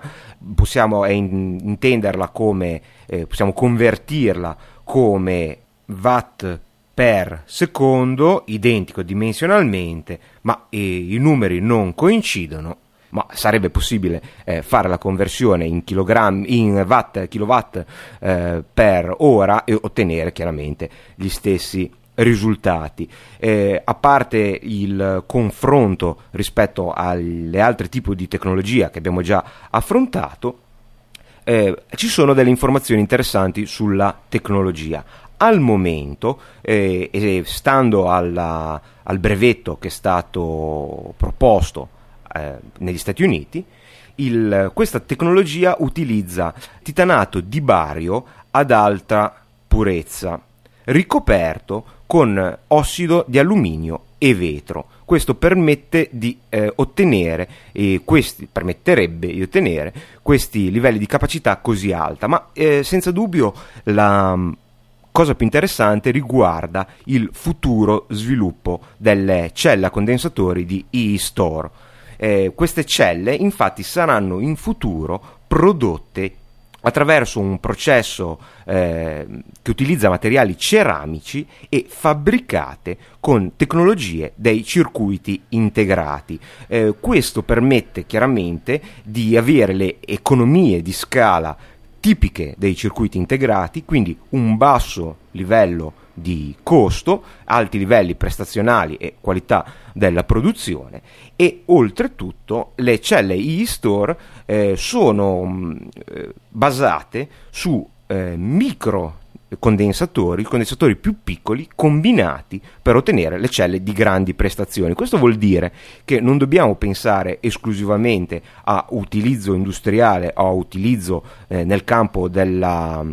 possiamo in, intenderla come, eh, possiamo convertirla come watt per secondo, identico dimensionalmente, ma eh, i numeri non coincidono, ma sarebbe possibile eh, fare la conversione in, in watt, kilowatt eh, per ora e ottenere chiaramente gli stessi risultati. Eh, a parte il confronto rispetto alle altre tipi di tecnologia che abbiamo già affrontato, eh, ci sono delle informazioni interessanti sulla tecnologia. Al momento, eh, stando alla, al brevetto che è stato proposto eh, negli Stati Uniti, il, questa tecnologia utilizza titanato di bario ad alta purezza, ricoperto con ossido di alluminio e vetro. Questo permette di eh, ottenere, e questi, permetterebbe di ottenere questi livelli di capacità così alta, ma eh, senza dubbio la mm, cosa più interessante riguarda il futuro sviluppo delle celle a condensatori di e-store. Eh, queste celle infatti saranno in futuro prodotte attraverso un processo eh, che utilizza materiali ceramici e fabbricate con tecnologie dei circuiti integrati. Eh, questo permette chiaramente di avere le economie di scala tipiche dei circuiti integrati, quindi un basso livello di costo, alti livelli prestazionali e qualità della produzione e oltretutto le celle e-store eh, sono mh, mm, eh, basate su eh, micro condensatori, condensatori più piccoli combinati per ottenere le celle di grandi prestazioni. Questo vuol dire che non dobbiamo pensare esclusivamente a utilizzo industriale o a utilizzo eh, nel campo della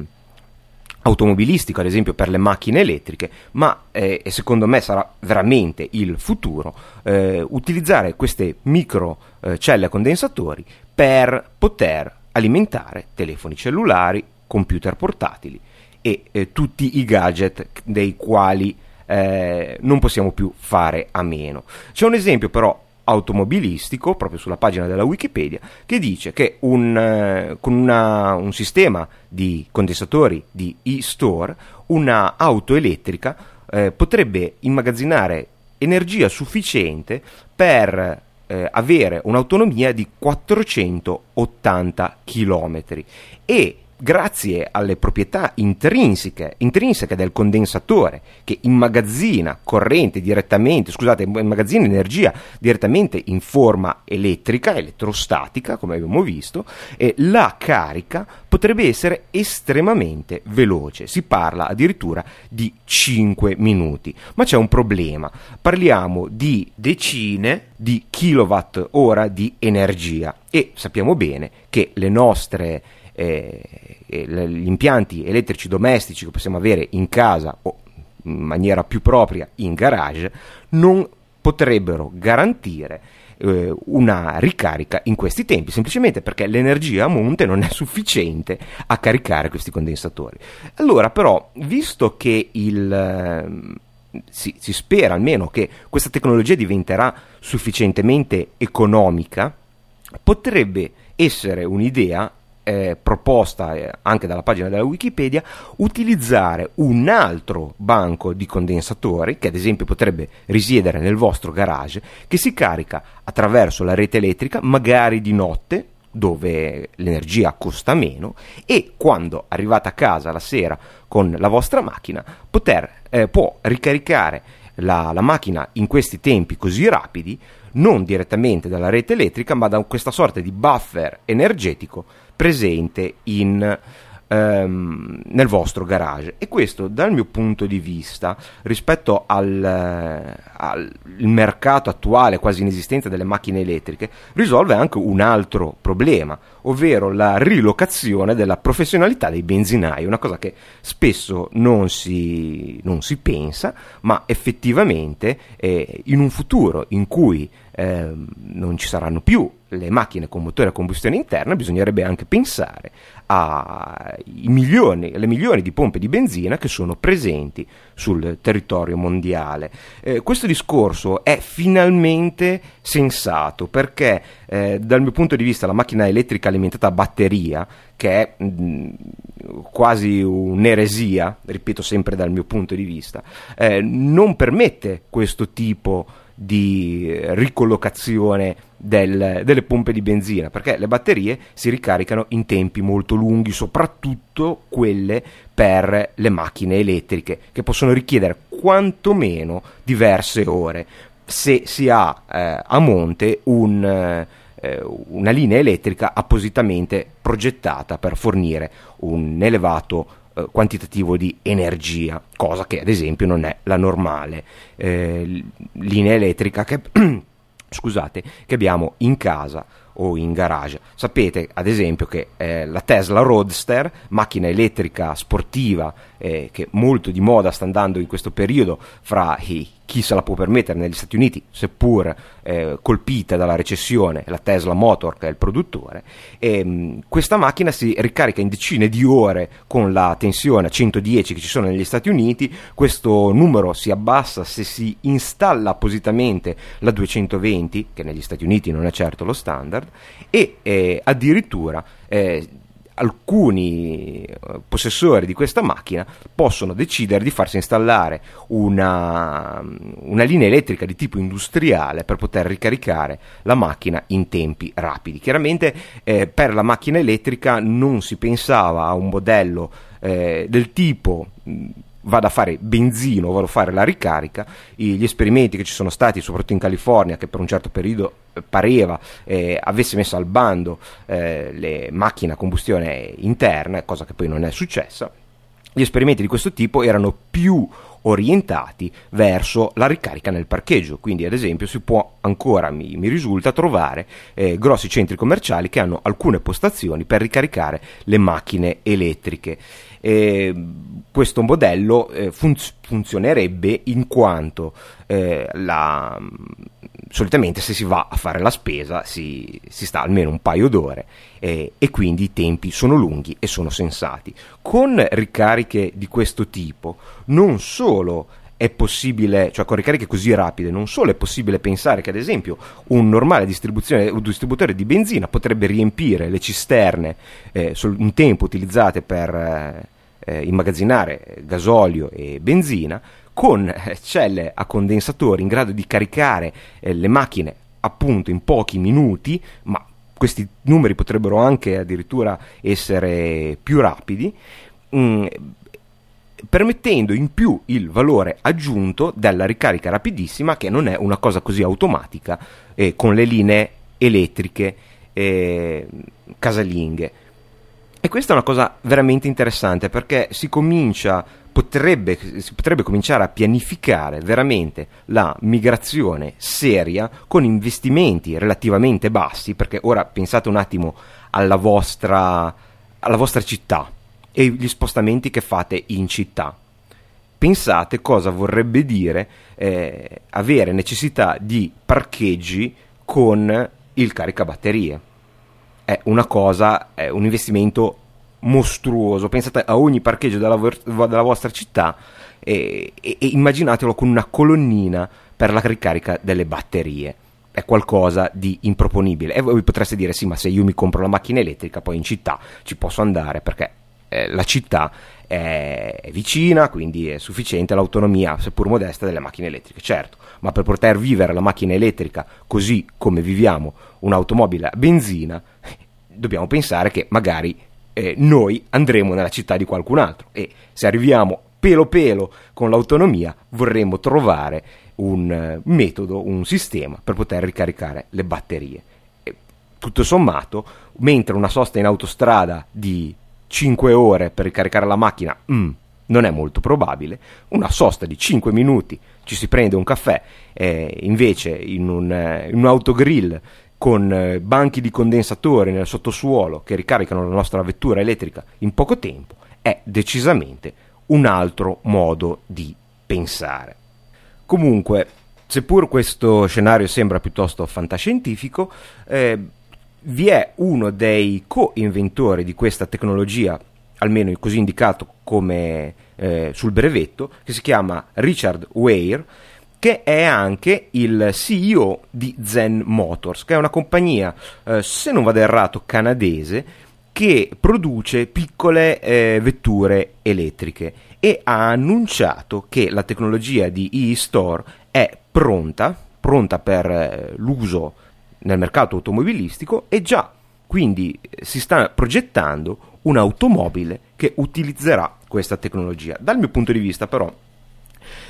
automobilistico, ad esempio per le macchine elettriche, ma eh, secondo me sarà veramente il futuro eh, utilizzare queste micro eh, celle a condensatori per poter alimentare telefoni cellulari, computer portatili e eh, tutti i gadget dei quali eh, non possiamo più fare a meno. C'è un esempio però automobilistico, proprio sulla pagina della Wikipedia, che dice che un, eh, con una, un sistema di condensatori di e-store, una auto elettrica eh, potrebbe immagazzinare energia sufficiente per eh, avere un'autonomia di 480 km e grazie alle proprietà intrinseche, intrinseche, del condensatore che immagazzina corrente direttamente, scusate, immagazzina energia direttamente in forma elettrica, elettrostatica, come abbiamo visto, e la carica potrebbe essere estremamente veloce. Si parla addirittura di 5 minuti. Ma c'è un problema. Parliamo di decine di kilowatt ora di energia e sappiamo bene che le nostre eh, gli impianti elettrici domestici che possiamo avere in casa o in maniera più propria in garage non potrebbero garantire eh, una ricarica in questi tempi, semplicemente perché l'energia a monte non è sufficiente a caricare questi condensatori. Allora, però, visto che il, eh, si, si spera almeno che questa tecnologia diventerà sufficientemente economica, potrebbe essere un'idea eh, proposta eh, anche dalla pagina della Wikipedia utilizzare un altro banco di condensatori che ad esempio potrebbe risiedere nel vostro garage che si carica attraverso la rete elettrica magari di notte dove l'energia costa meno e quando arrivate a casa la sera con la vostra macchina poter, eh, può ricaricare la, la macchina in questi tempi così rapidi non direttamente dalla rete elettrica ma da questa sorta di buffer energetico presente in, ehm, nel vostro garage. E questo dal mio punto di vista rispetto al, al mercato attuale quasi inesistente delle macchine elettriche risolve anche un altro problema ovvero la rilocazione della professionalità dei benzinai una cosa che spesso non si, non si pensa ma effettivamente eh, in un futuro in cui eh, non ci saranno più le macchine con motore a combustione interna, bisognerebbe anche pensare alle milioni di pompe di benzina che sono presenti sul territorio mondiale. Eh, questo discorso è finalmente sensato perché eh, dal mio punto di vista la macchina elettrica alimentata a batteria, che è mh, quasi un'eresia, ripeto sempre dal mio punto di vista, eh, non permette questo tipo di di ricollocazione del, delle pompe di benzina, perché le batterie si ricaricano in tempi molto lunghi, soprattutto quelle per le macchine elettriche, che possono richiedere quantomeno diverse ore. Se si ha eh, a monte un, eh, una linea elettrica appositamente progettata per fornire un elevato eh, quantitativo di energia, cosa che ad esempio non è la normale eh, linea elettrica che, scusate, che abbiamo in casa o in garage. Sapete ad esempio che eh, la Tesla Roadster, macchina elettrica sportiva eh, che molto di moda sta andando in questo periodo fra i chi se la può permettere negli Stati Uniti, seppur eh, colpita dalla recessione, la Tesla Motor che è il produttore, e, ehm, mh, questa macchina si ricarica in decine di ore con la tensione a 110 che ci sono negli Stati Uniti, questo numero si abbassa se si installa appositamente la 220, che negli Stati Uniti non è certo lo standard, e eh, addirittura eh, alcuni eh, possessori di questa macchina possono decidere di farsi installare una, una, linea elettrica di tipo industriale per poter ricaricare la macchina in tempi rapidi. Chiaramente eh, per la macchina elettrica non si pensava a un modello eh, del tipo vado a fare benzino, vado a fare la ricarica, gli esperimenti che ci sono stati, soprattutto in California, che per un certo periodo eh, pareva eh, avesse messo al bando eh, le macchine a combustione interna, cosa che poi non è successa, gli esperimenti di questo tipo erano più orientati verso la ricarica nel parcheggio. Quindi, ad esempio, si può ancora, mi, mi risulta, trovare eh, grossi centri commerciali che hanno alcune postazioni per ricaricare le macchine elettriche. Eh, questo modello eh, funz- funzionerebbe in quanto eh, la, solitamente se si va a fare la spesa si, si sta almeno un paio d'ore eh, e quindi i tempi sono lunghi e sono sensati. Con ricariche di questo tipo non solo è possibile, cioè con ricariche così rapide, non solo è possibile pensare che ad esempio un normale un distributore di benzina potrebbe riempire le cisterne eh, un tempo utilizzate per eh, eh, immagazzinare gasolio e benzina, con eh, celle a condensatori in grado di caricare eh, le macchine appunto in pochi minuti, ma questi numeri potrebbero anche addirittura essere più rapidi, mh, mm, permettendo in più il valore aggiunto della ricarica rapidissima, che non è una cosa così automatica eh, con le linee elettriche eh, casalinghe. E questa è una cosa veramente interessante perché si comincia, potrebbe, si potrebbe cominciare a pianificare veramente la migrazione seria con investimenti relativamente bassi, perché ora pensate un attimo alla vostra, alla vostra città e gli spostamenti che fate in città. Pensate cosa vorrebbe dire eh, avere necessità di parcheggi con il caricabatterie è una cosa, è un investimento mostruoso. Pensate a ogni parcheggio della, della vostra città e, e, e, immaginatelo con una colonnina per la ricarica delle batterie. È qualcosa di improponibile. E voi potreste dire: sì, ma se io mi compro la macchina elettrica, poi in città ci posso andare perché eh, la città è, è vicina, quindi è sufficiente l'autonomia, seppur modesta, delle macchine elettriche. Certo, ma per poter vivere la macchina elettrica così come viviamo un'automobile a benzina, dobbiamo pensare che magari eh, noi andremo nella città di qualcun altro e se arriviamo pelo pelo con l'autonomia vorremmo trovare un uh, metodo, un sistema per poter ricaricare le batterie. Tutto sommato, mentre una sosta in autostrada di 5 ore per ricaricare la macchina mm, non è molto probabile, una sosta di 5 minuti ci si prende un caffè, eh, invece in un, eh, in un autogrill con eh, banchi di condensatori nel sottosuolo che ricaricano la nostra vettura elettrica in poco tempo, è decisamente un altro modo di pensare. Comunque, seppur questo scenario sembra piuttosto fantascientifico, eh, vi è uno dei co-inventori di questa tecnologia, almeno così indicato come eh, sul brevetto, che si chiama Richard Weir, che è anche il CEO di Zen Motors, che è una compagnia, eh, se non vado errato, canadese, che produce piccole eh, vetture elettriche e ha annunciato che la tecnologia di e-store è pronta, pronta per eh, l'uso nel mercato automobilistico e già quindi si sta progettando un'automobile che utilizzerà questa tecnologia. Dal mio punto di vista però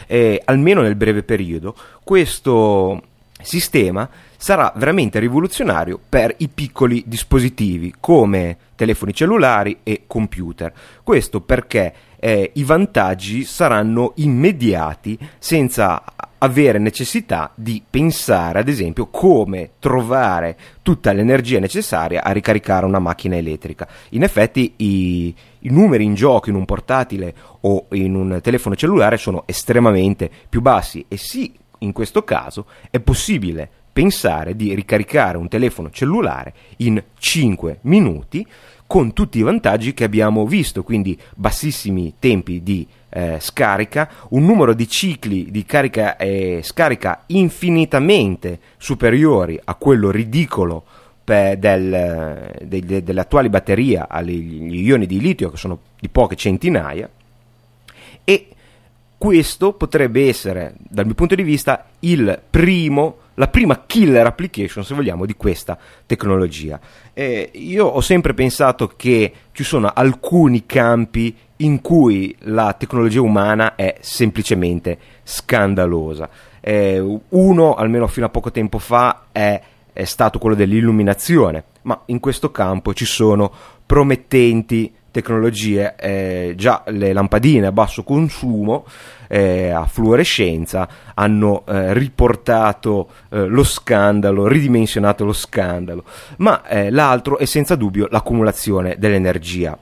eh, almeno nel breve periodo, questo sistema sarà veramente rivoluzionario per i piccoli dispositivi come telefoni cellulari e computer. Questo perché eh, i vantaggi saranno immediati senza avere necessità di pensare, ad esempio, come trovare tutta l'energia necessaria a ricaricare una macchina elettrica. In effetti i, i numeri in gioco in un portatile o in un telefono cellulare sono estremamente più bassi e sì, in questo caso è possibile pensare di ricaricare un telefono cellulare in 5 minuti con tutti i vantaggi che abbiamo visto, quindi bassissimi tempi di eh, scarica, un numero di cicli di carica e scarica infinitamente superiori a quello ridicolo del, de, de, delle attuali batterie agli ioni di litio che sono di poche centinaia e questo potrebbe essere dal mio punto di vista il primo la prima killer application, se vogliamo, di questa tecnologia. Eh, io ho sempre pensato che ci sono alcuni campi in cui la tecnologia umana è semplicemente scandalosa. Eh, uno, almeno fino a poco tempo fa, è, è stato quello dell'illuminazione, ma in questo campo ci sono promettenti tecnologie, eh, già le lampadine a basso consumo, eh, a fluorescenza, hanno eh, riportato eh, lo scandalo, ridimensionato lo scandalo, ma eh, l'altro è senza dubbio l'accumulazione dell'energia,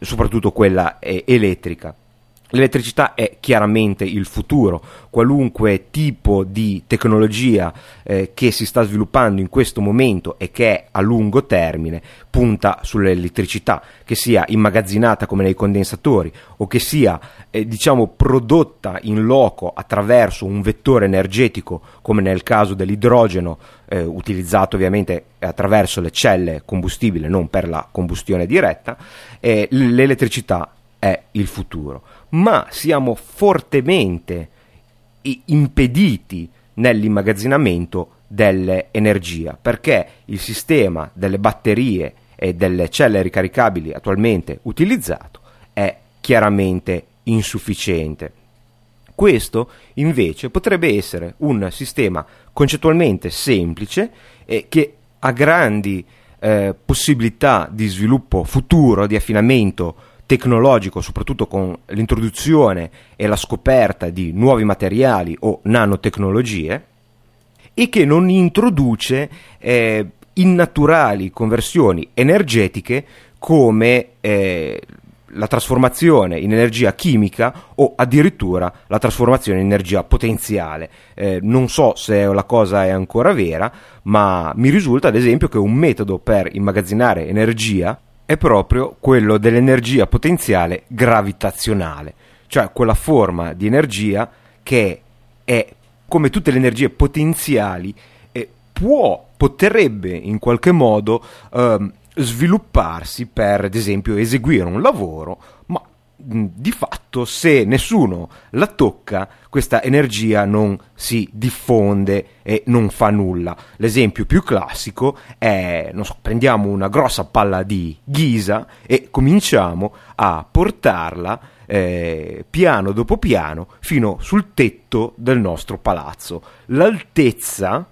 soprattutto quella eh, elettrica. L'elettricità è chiaramente il futuro, qualunque tipo di tecnologia eh, che si sta sviluppando in questo momento e che è a lungo termine punta sull'elettricità, che sia immagazzinata come nei condensatori o che sia eh, diciamo prodotta in loco attraverso un vettore energetico come nel caso dell'idrogeno eh, utilizzato ovviamente attraverso le celle combustibile non per la combustione diretta, l'elettricità è il futuro ma siamo fortemente impediti nell'immagazzinamento dell'energia perché il sistema delle batterie e delle celle ricaricabili attualmente utilizzato è chiaramente insufficiente. Questo invece potrebbe essere un sistema concettualmente semplice e che ha grandi eh, possibilità di sviluppo futuro, di affinamento tecnologico, soprattutto con l'introduzione e la scoperta di nuovi materiali o nanotecnologie, e che non introduce eh, innaturali conversioni energetiche come eh, la trasformazione in energia chimica o addirittura la trasformazione in energia potenziale. Eh, non so se la cosa è ancora vera, ma mi risulta ad esempio che un metodo per immagazzinare energia è proprio quello dell'energia potenziale gravitazionale, cioè quella forma di energia che è come tutte le energie potenziali eh, può, potrebbe in qualche modo eh, svilupparsi per ad esempio eseguire un lavoro, ma di fatto se nessuno la tocca questa energia non si diffonde e non fa nulla. L'esempio più classico è, so, prendiamo una grossa palla di ghisa e cominciamo a portarla eh, piano dopo piano fino sul tetto del nostro palazzo. L'altezza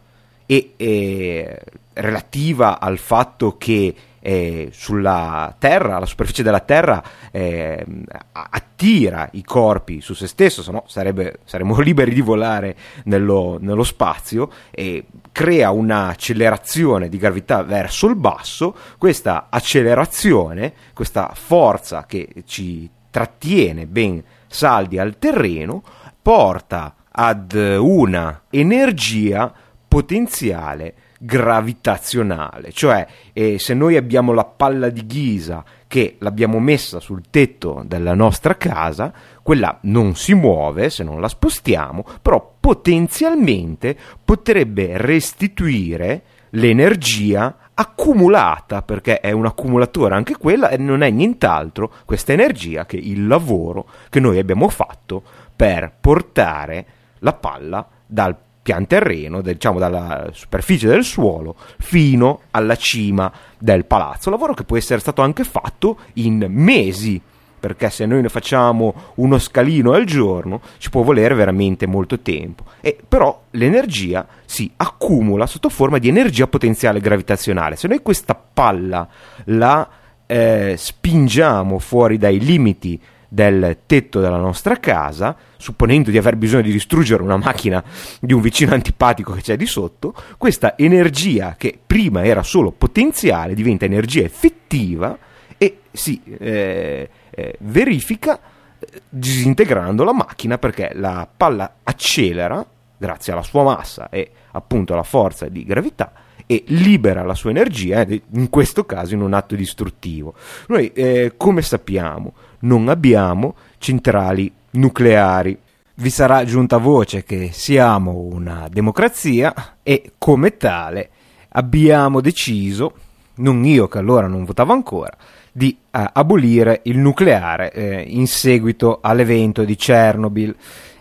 è, è relativa al fatto che eh, sulla Terra, alla superficie della Terra, eh, attira i corpi su se stesso, se no sarebbe, saremmo liberi di volare nello, nello spazio e crea un'accelerazione di gravità verso il basso. Questa accelerazione, questa forza che ci trattiene ben saldi al terreno, porta ad una energia potenziale gravitazionale, cioè eh, se noi abbiamo la palla di ghisa che l'abbiamo messa sul tetto della nostra casa, quella non si muove se non la spostiamo, però potenzialmente potrebbe restituire l'energia accumulata, perché è un accumulatore anche quella e non è nient'altro questa energia che il lavoro che noi abbiamo fatto per portare la palla dal pian terreno, diciamo dalla superficie del suolo fino alla cima del palazzo, lavoro che può essere stato anche fatto in mesi perché se noi ne facciamo uno scalino al giorno ci può volere veramente molto tempo. E però l'energia si accumula sotto forma di energia potenziale gravitazionale. Se noi questa palla la eh, spingiamo fuori dai limiti del tetto della nostra casa, supponendo di aver bisogno di distruggere una macchina di un vicino antipatico che c'è di sotto, questa energia che prima era solo potenziale diventa energia effettiva e si eh, eh, verifica eh, disintegrando la macchina perché la palla accelera grazie alla sua massa e appunto alla forza di gravità e libera la sua energia, in questo caso in un atto distruttivo. Noi, eh, come sappiamo, non abbiamo centrali nucleari. Vi sarà giunta voce che siamo una democrazia e come tale abbiamo deciso, non io che allora non votavo ancora, di eh, abolire il nucleare eh, in seguito all'evento di Chernobyl.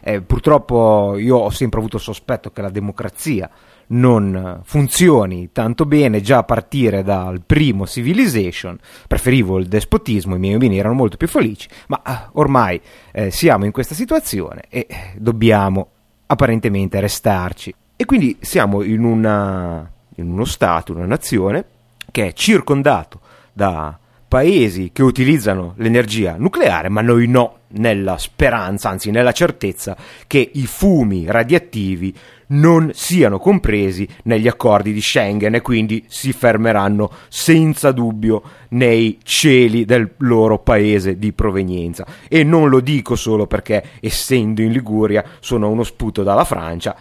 Eh, purtroppo io ho sempre avuto il sospetto che la democrazia non funzioni tanto bene già a partire dal primo Civilization. Preferivo il despotismo, i miei bambini erano molto più felici, ma eh, ormai eh, siamo in questa situazione e dobbiamo apparentemente restarci. E quindi siamo in, una, in uno Stato, una nazione che è circondato da paesi che utilizzano l'energia nucleare, ma noi no, nella speranza, anzi nella certezza che i fumi radioattivi non siano compresi negli accordi di Schengen e quindi si fermeranno senza dubbio nei cieli del loro paese di provenienza. E non lo dico solo perché, essendo in Liguria, sono uno sputo dalla Francia,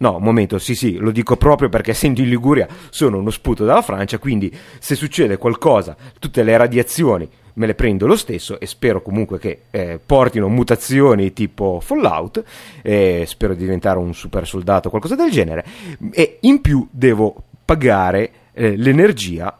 No, un momento, sì, sì, lo dico proprio perché essendo in Liguria sono uno sputo dalla Francia, quindi se succede qualcosa, tutte le radiazioni me le prendo lo stesso e spero comunque che eh, portino mutazioni tipo Fallout, eh, spero di diventare un super soldato o qualcosa del genere, e in più devo pagare eh, l'energia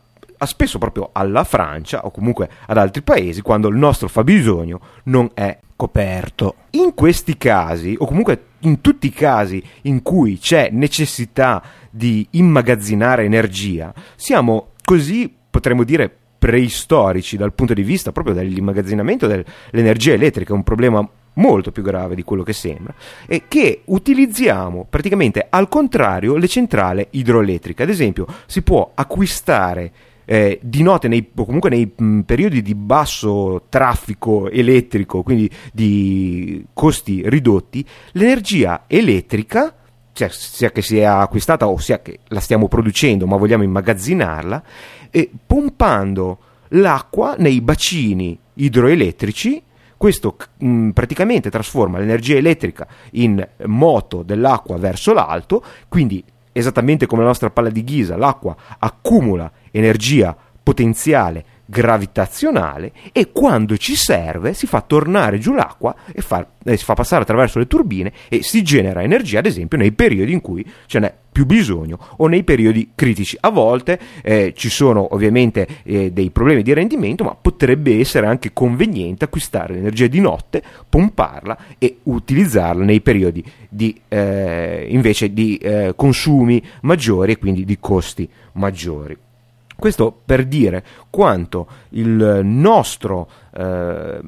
spesso proprio alla Francia o comunque ad altri paesi quando il nostro fabbisogno non è coperto. In questi casi, o comunque in tutti i casi in cui c'è necessità di immagazzinare energia, siamo così, potremmo dire, preistorici dal punto di vista proprio dell'immagazzinamento dell'energia elettrica, un problema molto più grave di quello che sembra, e che utilizziamo praticamente al contrario le centrali idroelettriche. Ad esempio, si può acquistare eh, di notte nei, comunque nei mh, periodi di basso traffico elettrico, quindi di costi ridotti, l'energia elettrica, cioè sia che sia acquistata o sia che la stiamo producendo ma vogliamo immagazzinarla, e pompando l'acqua nei bacini idroelettrici. Questo mh, praticamente trasforma l'energia elettrica in moto dell'acqua verso l'alto, quindi esattamente come la nostra palla di ghisa, l'acqua accumula energia potenziale gravitazionale e quando ci serve si fa tornare giù l'acqua e fa, eh, si fa passare attraverso le turbine e si genera energia ad esempio nei periodi in cui ce n'è più bisogno o nei periodi critici. A volte eh, ci sono ovviamente eh, dei problemi di rendimento, ma potrebbe essere anche conveniente acquistare l'energia di notte, pomparla e utilizzarla nei periodi di, eh, invece di eh, consumi maggiori e quindi di costi maggiori. Questo per dire quanto nostro, eh,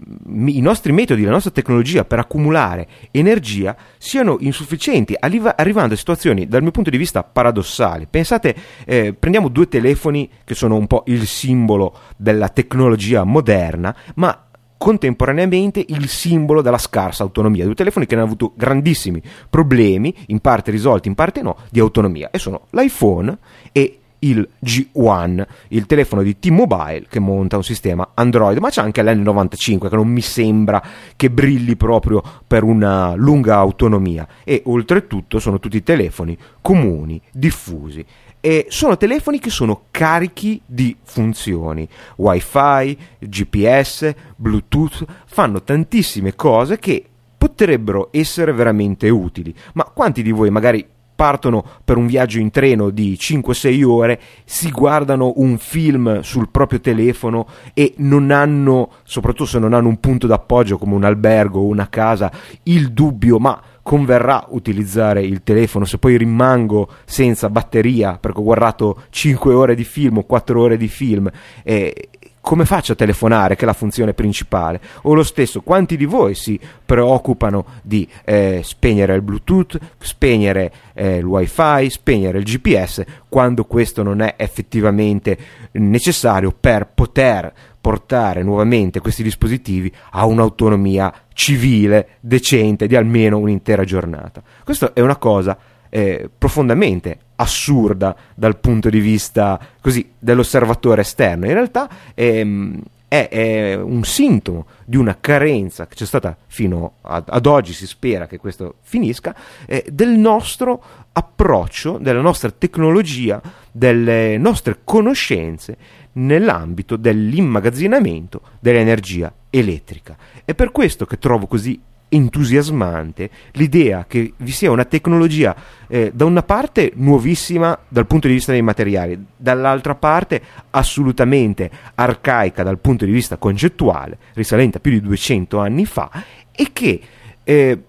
i nostri metodi, la nostra tecnologia per accumulare energia siano insufficienti, arrivando a situazioni dal mio punto di vista paradossali. Pensate, eh, prendiamo due telefoni che sono un po' il simbolo della tecnologia moderna, ma contemporaneamente il simbolo della scarsa autonomia. Due telefoni che hanno avuto grandissimi problemi, in parte risolti, in parte no, di autonomia, e sono l'iPhone e il G1, il telefono di T-Mobile che monta un sistema Android, ma c'è anche l'N95 che non mi sembra che brilli proprio per una lunga autonomia. E oltretutto sono tutti telefoni comuni, diffusi. E sono telefoni che sono carichi di funzioni, wifi, GPS, bluetooth, fanno tantissime cose che potrebbero essere veramente utili, ma quanti di voi magari partono per un viaggio in treno di 5-6 ore, si guardano un film sul proprio telefono e non hanno, soprattutto se non hanno un punto d'appoggio come un albergo o una casa, il dubbio, ma converrà utilizzare il telefono se poi rimango senza batteria perché ho guardato 5 ore di film o 4 ore di film e come faccio a telefonare, che è la funzione principale? O lo stesso, quanti di voi si preoccupano di eh, spegnere il Bluetooth, spegnere eh, il WiFi, spegnere il GPS, quando questo non è effettivamente necessario per poter portare nuovamente questi dispositivi a un'autonomia civile, decente, di almeno un'intera giornata. Questa è una cosa eh, profondamente assurda dal punto di vista così, dell'osservatore esterno. In realtà ehm, è, è, un sintomo di una carenza che c'è stata fino ad, ad oggi, si spera che questo finisca, eh, del nostro approccio, della nostra tecnologia, delle nostre conoscenze nell'ambito dell'immagazzinamento dell'energia elettrica. È per questo che trovo così entusiasmante l'idea che vi sia una tecnologia eh, da una parte nuovissima dal punto di vista dei materiali, dall'altra parte assolutamente arcaica dal punto di vista concettuale, risalente a più di 200 anni fa, e che eh,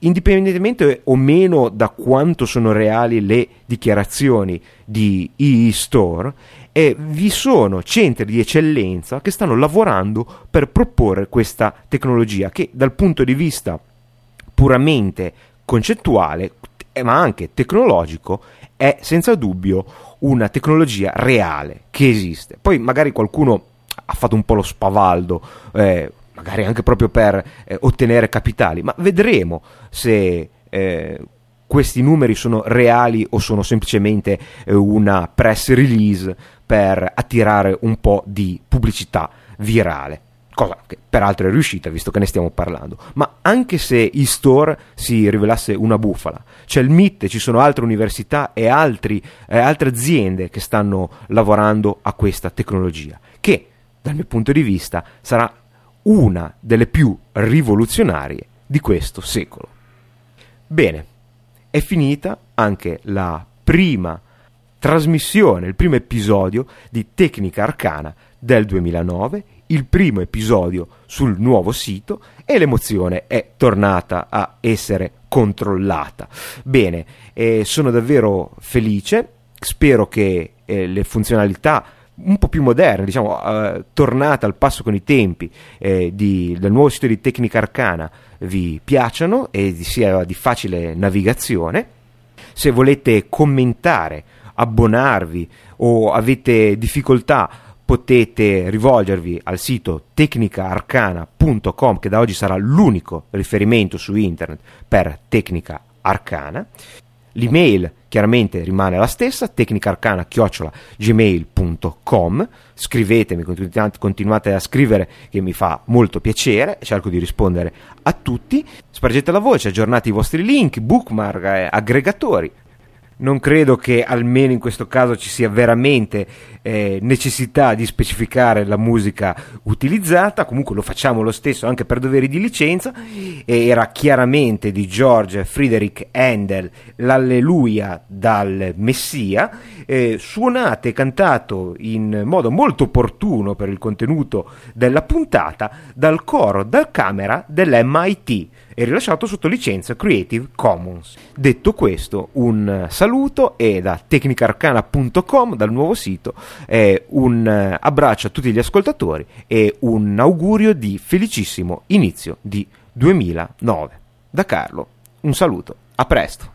indipendentemente o meno da quanto sono reali le dichiarazioni di EE Eh, vi sono centri di eccellenza che stanno lavorando per proporre questa tecnologia che dal punto di vista puramente concettuale eh, ma anche tecnologico è senza dubbio una tecnologia reale che esiste. Poi magari qualcuno ha fatto un po' lo spavaldo, eh, magari anche proprio per eh, ottenere capitali, ma vedremo se eh, questi numeri sono reali o sono semplicemente eh, una press release per attirare un po' di pubblicità virale. Cosa che peraltro è riuscita visto che ne stiamo parlando. Ma anche se e-store si rivelasse una bufala, c'è il MIT, ci sono altre università e altri, eh, altre aziende che stanno lavorando a questa tecnologia, che dal mio punto di vista sarà una delle più rivoluzionarie di questo secolo. Bene, è finita anche la prima trasmissione, il primo episodio di Tecnica Arcana del 2009, il primo episodio sul nuovo sito e l'emozione è tornata a essere controllata. Bene, eh, sono davvero felice, spero che eh, le funzionalità un po' più moderne, diciamo, eh, tornata al passo con i tempi eh, di, del nuovo sito di Tecnica Arcana vi piacciono e sia di facile navigazione. Se volete commentare, abbonarvi o avete difficoltà potete rivolgervi al sito tecnicaarcana.com che da oggi sarà l'unico riferimento su internet per tecnica arcana. L'email chiaramente rimane la stessa, tecnicarcana-gmail.com, scrivetemi, continuate a scrivere che mi fa molto piacere, cerco di rispondere a tutti, spargete la voce, aggiornate i vostri link, bookmark, eh, aggregatori, non credo che almeno in questo caso ci sia veramente eh, necessità di specificare la musica utilizzata, comunque lo facciamo lo stesso anche per doveri di licenza, era chiaramente di George Friedrich Handel l'Alleluia dal Messia, eh, suonato e cantato in modo molto opportuno per il contenuto della puntata dal coro dal camera dell'MIT e rilasciato sotto licenza Creative Commons. Detto questo, un saluto e da tecnicarcana.com, dal nuovo sito, eh, un abbraccio a tutti gli ascoltatori e un augurio di felicissimo inizio di 2009. Da Carlo, un saluto, a presto.